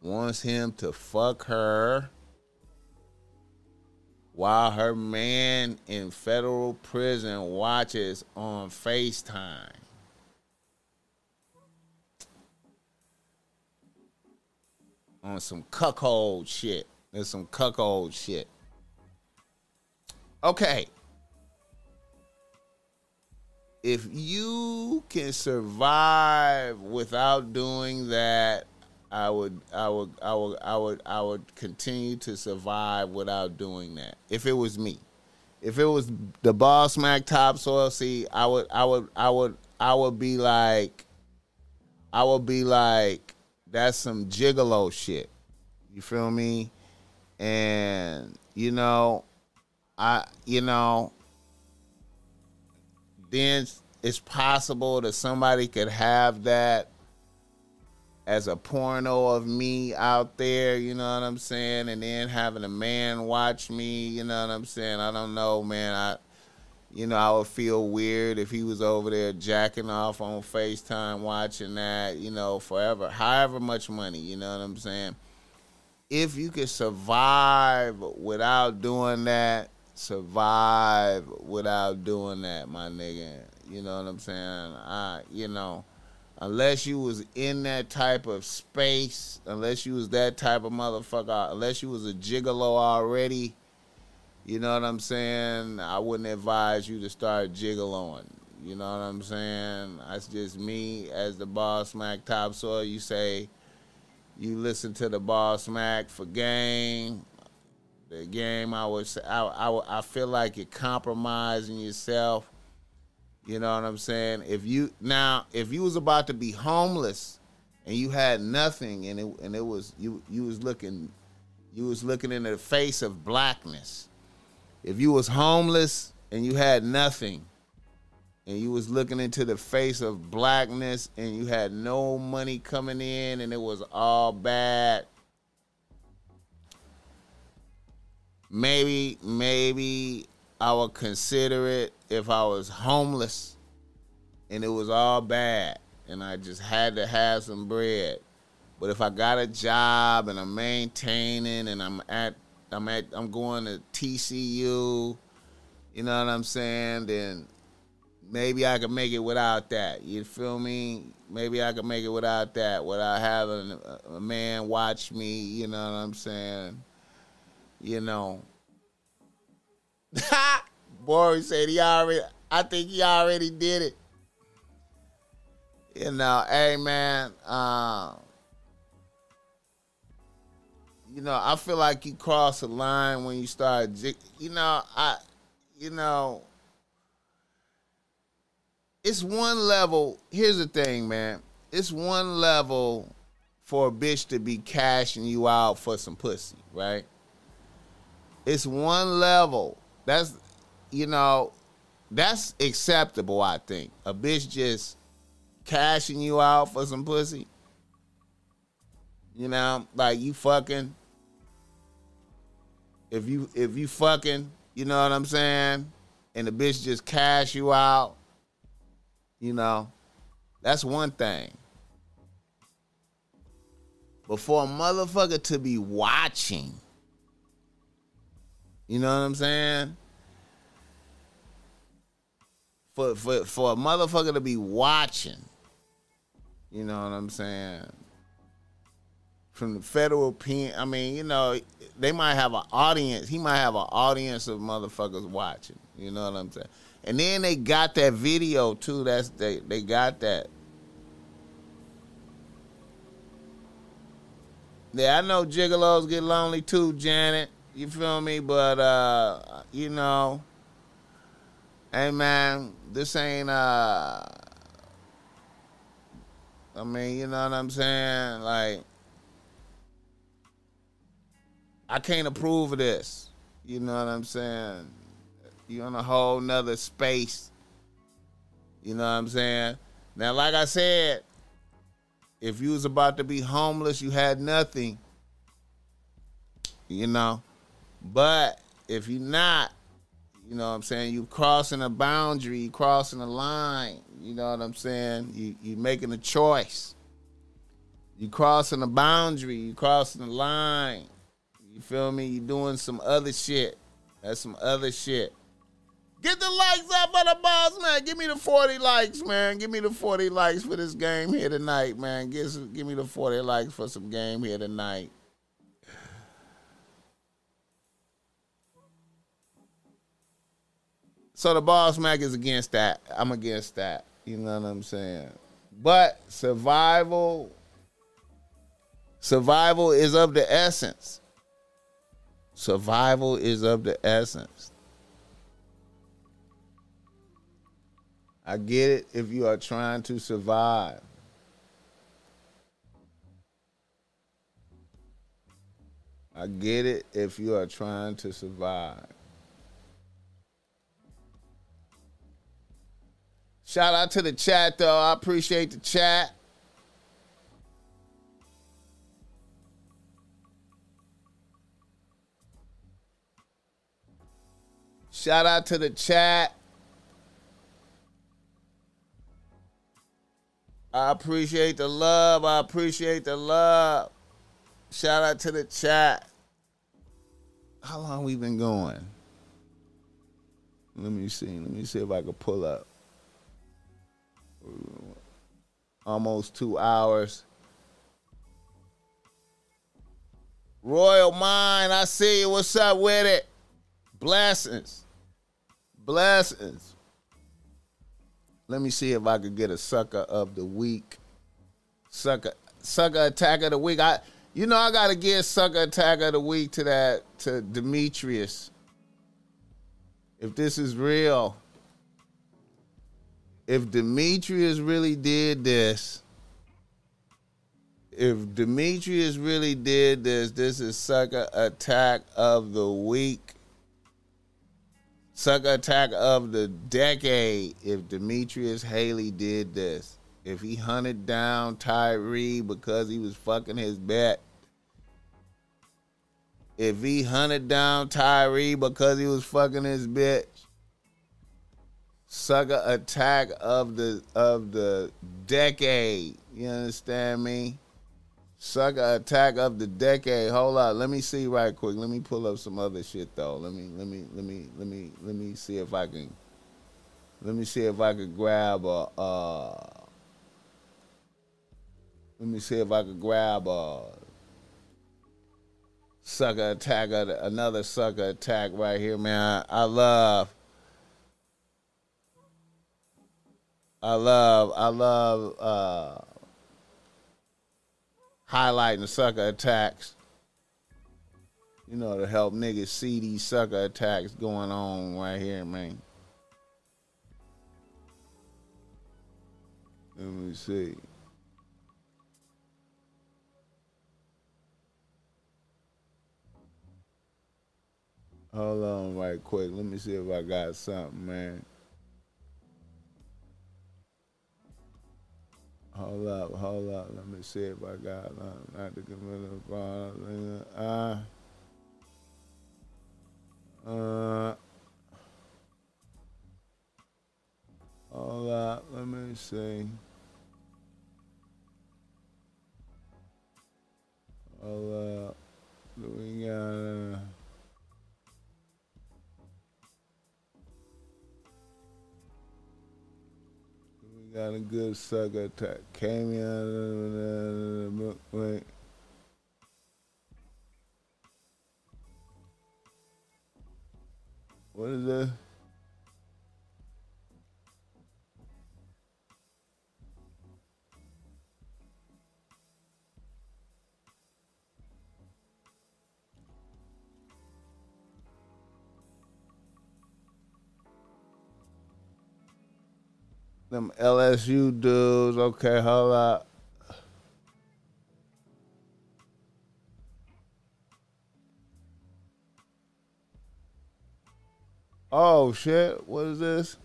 wants him to fuck her while her man in federal prison watches on FaceTime. On some cuckold shit. There's some cuckold shit. Okay. If you can survive without doing that, I would I would I would I would I would continue to survive without doing that. If it was me. If it was the Boss Mack Topsoil, see, I would I would I would I would be like I would be like that's some gigolo shit. You feel me? And you know, I you know then it's possible that somebody could have that as a porno of me out there, you know what I'm saying? And then having a man watch me, you know what I'm saying? I don't know, man. I you know, I would feel weird if he was over there jacking off on FaceTime watching that, you know, forever. However much money, you know what I'm saying? If you could survive without doing that, survive without doing that, my nigga. You know what I'm saying? I, you know, unless you was in that type of space, unless you was that type of motherfucker, unless you was a gigolo already, you know what I'm saying? I wouldn't advise you to start gigoloing. You know what I'm saying? That's just me as the Boss Mack topsoil. You say you listen to the Boss Mack for game. The game, I would say, I, I, I feel like you're compromising yourself. You know what I'm saying? If you now, if you was about to be homeless and you had nothing, and it and it was you you was looking, you was looking in the face of blackness. If you was homeless and you had nothing and you was looking into the face of blackness and you had no money coming in and it was all bad maybe maybe i would consider it if i was homeless and it was all bad and i just had to have some bread. But if i got a job and i'm maintaining and i'm at i'm at i'm going to tcu you know what i'm saying then maybe I could make it without that. You feel me? Maybe I could make it without that, without having a, man watch me. You know what I'm saying? You know. Boy said he already. I think he already did it. You know, hey man. Uh, you know, I feel like you cross a line when you start. You know, I. You know it's one level. Here's the thing, man. It's one level for a bitch to be cashing you out for some pussy, right? It's one level. That's you know, that's acceptable, I think. A bitch just cashing you out for some pussy. You know, like you fucking if you if you fucking, you know what I'm saying? And the bitch just cash you out you know, that's one thing. But for a motherfucker to be watching, you know what I'm saying? For for for a motherfucker to be watching, you know what I'm saying? From the federal pen, I mean, you know, they might have an audience. He might have an audience of motherfuckers watching. You know what I'm saying? And then they got that video too. That's they they got that. Yeah, I know gigolos get lonely too, Janet. You feel me? But uh, you know, hey man, this ain't uh I mean, you know what I'm saying? Like I can't approve of this. You know what I'm saying? You're in a whole nother space. You know what I'm saying? Now, like I said, if you was about to be homeless, you had nothing. You know. But if you're not, you know what I'm saying, You're crossing a boundary, You're crossing a line. You know what I'm saying? You you making a choice. You crossing a boundary, you crossing a line. You feel me? You doing some other shit. That's some other shit. Get the likes up for the boss, man. Give me the 40 likes, man. Give me the 40 likes for this game here tonight, man. Give, some, give me the 40 likes for some game here tonight. So the boss Mack is against that. I'm against that. You know what I'm saying? But survival, survival is of the essence. Survival is of the essence. I get it if you are trying to survive. I get it if you are trying to survive. Shout out to the chat though. I appreciate the chat. Shout out to the chat. I appreciate the love. I appreciate the love. Shout out to the chat. How long we been going? Let me see. Let me see if I can pull up. Almost two hours. Royal Mind, I see you. What's up with it? Blessings. Blessings. Let me see if I could get a sucker of the week. Sucker sucker attack of the week. I you know I gotta give sucker attack of the week to that to Demetrius. If this is real. If Demetrius really did this, if Demetrius really did this, this is sucker attack of the week. Sucker attack of the decade if Demetrius Haley did this. If he hunted down Tyree because he was fucking his bet. If he hunted down Tyree because he was fucking his bitch. Sucker attack of the of the decade. You understand me? Sucker attack of the decade. Hold on, let me see right quick. Let me pull up some other shit though. Let me let me let me let me let me see if I can. Let me see if I could grab a. Uh, let me see if I could grab a sucker attack. Another sucker attack right here, man. I, I love. I love. I love. uh highlighting sucker attacks. You know, to help niggas see these sucker attacks going on right here, man. Let me see. Hold on right quick. Let me see if I got something, man. Hold up, hold up. Let me see if I got uh, not to commit a uh, uh, hold up. Let me see. Good sucker. Came in. Wait. LSU dudes. Okay, hold up. Oh shit! What is this?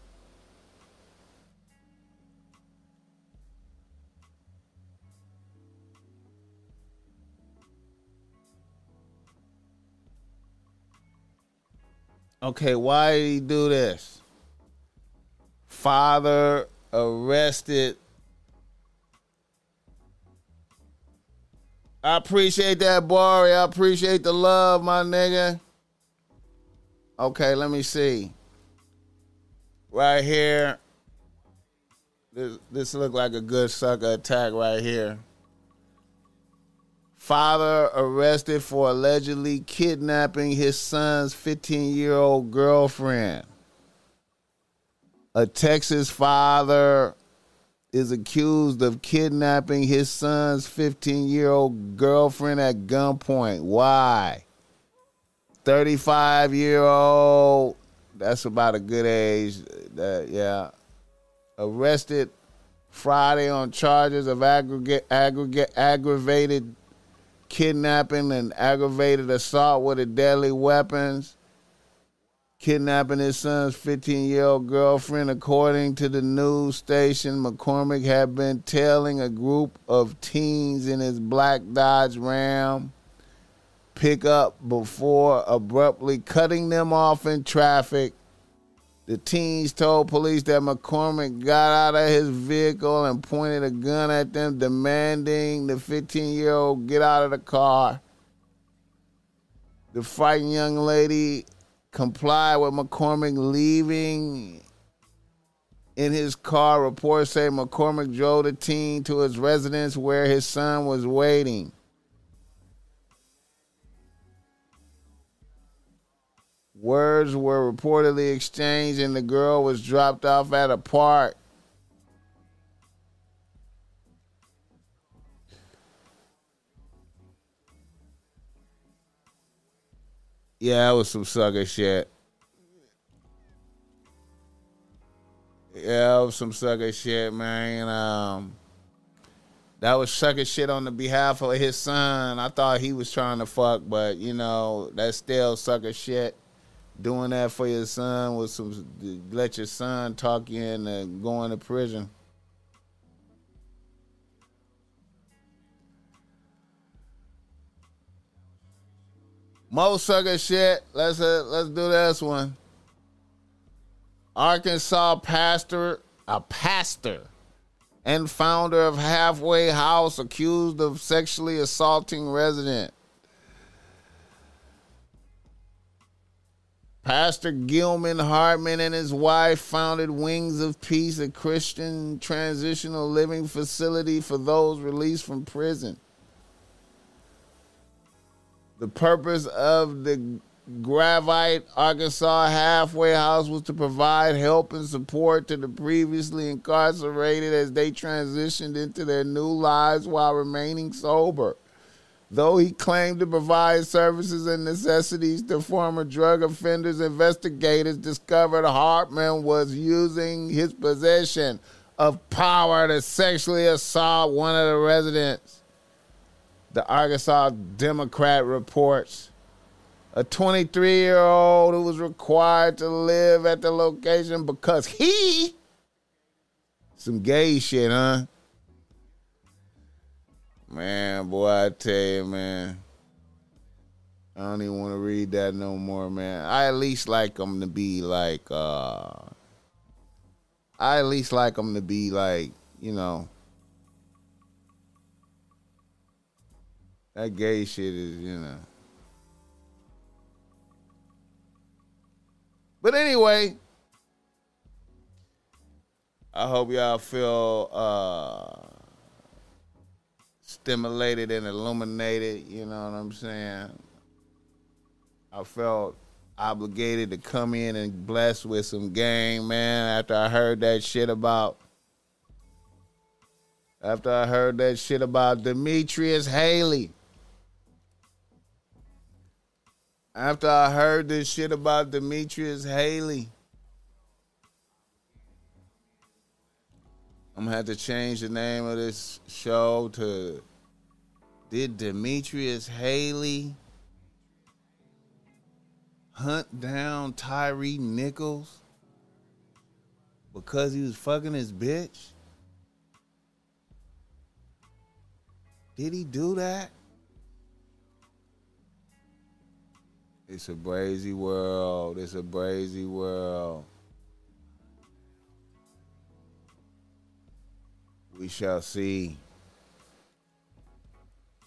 Okay, why did he do this? Father arrested. I appreciate that, Bari. I appreciate the love, my nigga. Okay, let me see. Right here. This this look like a good sucker attack right here. Father arrested for allegedly kidnapping his son's 15 year old girlfriend. A Texas father is accused of kidnapping his son's 15 year old girlfriend at gunpoint. Why? 35 year old, that's about a good age. That, yeah. Arrested Friday on charges of aggregate, aggregate, aggravated kidnapping and aggravated assault with a deadly weapons kidnapping his son's 15 year old girlfriend. According to the news station, McCormick had been tailing a group of teens in his black Dodge Ram pickup before abruptly cutting them off in traffic. The teens told police that McCormick got out of his vehicle and pointed a gun at them, demanding the 15 year old get out of the car. The frightened young lady comply with McCormick leaving in his car. Reports say McCormick drove the teen to his residence where his son was waiting. Words were reportedly exchanged, and the girl was dropped off at a park. Yeah, that was some sucker shit. Yeah, that was some sucker shit, man. Um, that was sucker shit on the behalf of his son. I thought he was trying to fuck, but you know, that's still sucker shit. doing that for your son was some let your son talk you into going to prison. Mo sucker shit. Let's uh, let's do this one. Arkansas pastor, a pastor, and founder of Halfway House accused of sexually assaulting resident. Pastor Gilman Hartman and his wife founded Wings of Peace, a Christian transitional living facility for those released from prison. The purpose of the Gravette, Arkansas halfway house was to provide help and support to the previously incarcerated as they transitioned into their new lives while remaining sober. Though he claimed to provide services and necessities to former drug offenders, investigators discovered Hartman was using his possession of power to sexually assault one of the residents. The Arkansas Democrat reports. A 23 year old who was required to live at the location because he. Some gay shit, huh? Man, boy, I tell you, man. I don't even want to read that no more, man. I at least like them to be like, uh, I at least like them to be like, you know, that gay shit is, you know. But anyway, I hope y'all feel uh stimulated and illuminated, you know what I'm saying? I felt obligated to come in and bless with some game, man, after I heard that shit about after I heard that shit about Demetrius Haley. After I heard this shit about Demetrius Haley. I'm gonna have to change the name of this show to Did Demetrius Haley hunt down Tyree Nichols because he was fucking his bitch? Did he do that? It's a brazy world. It's a brazy world. We shall see.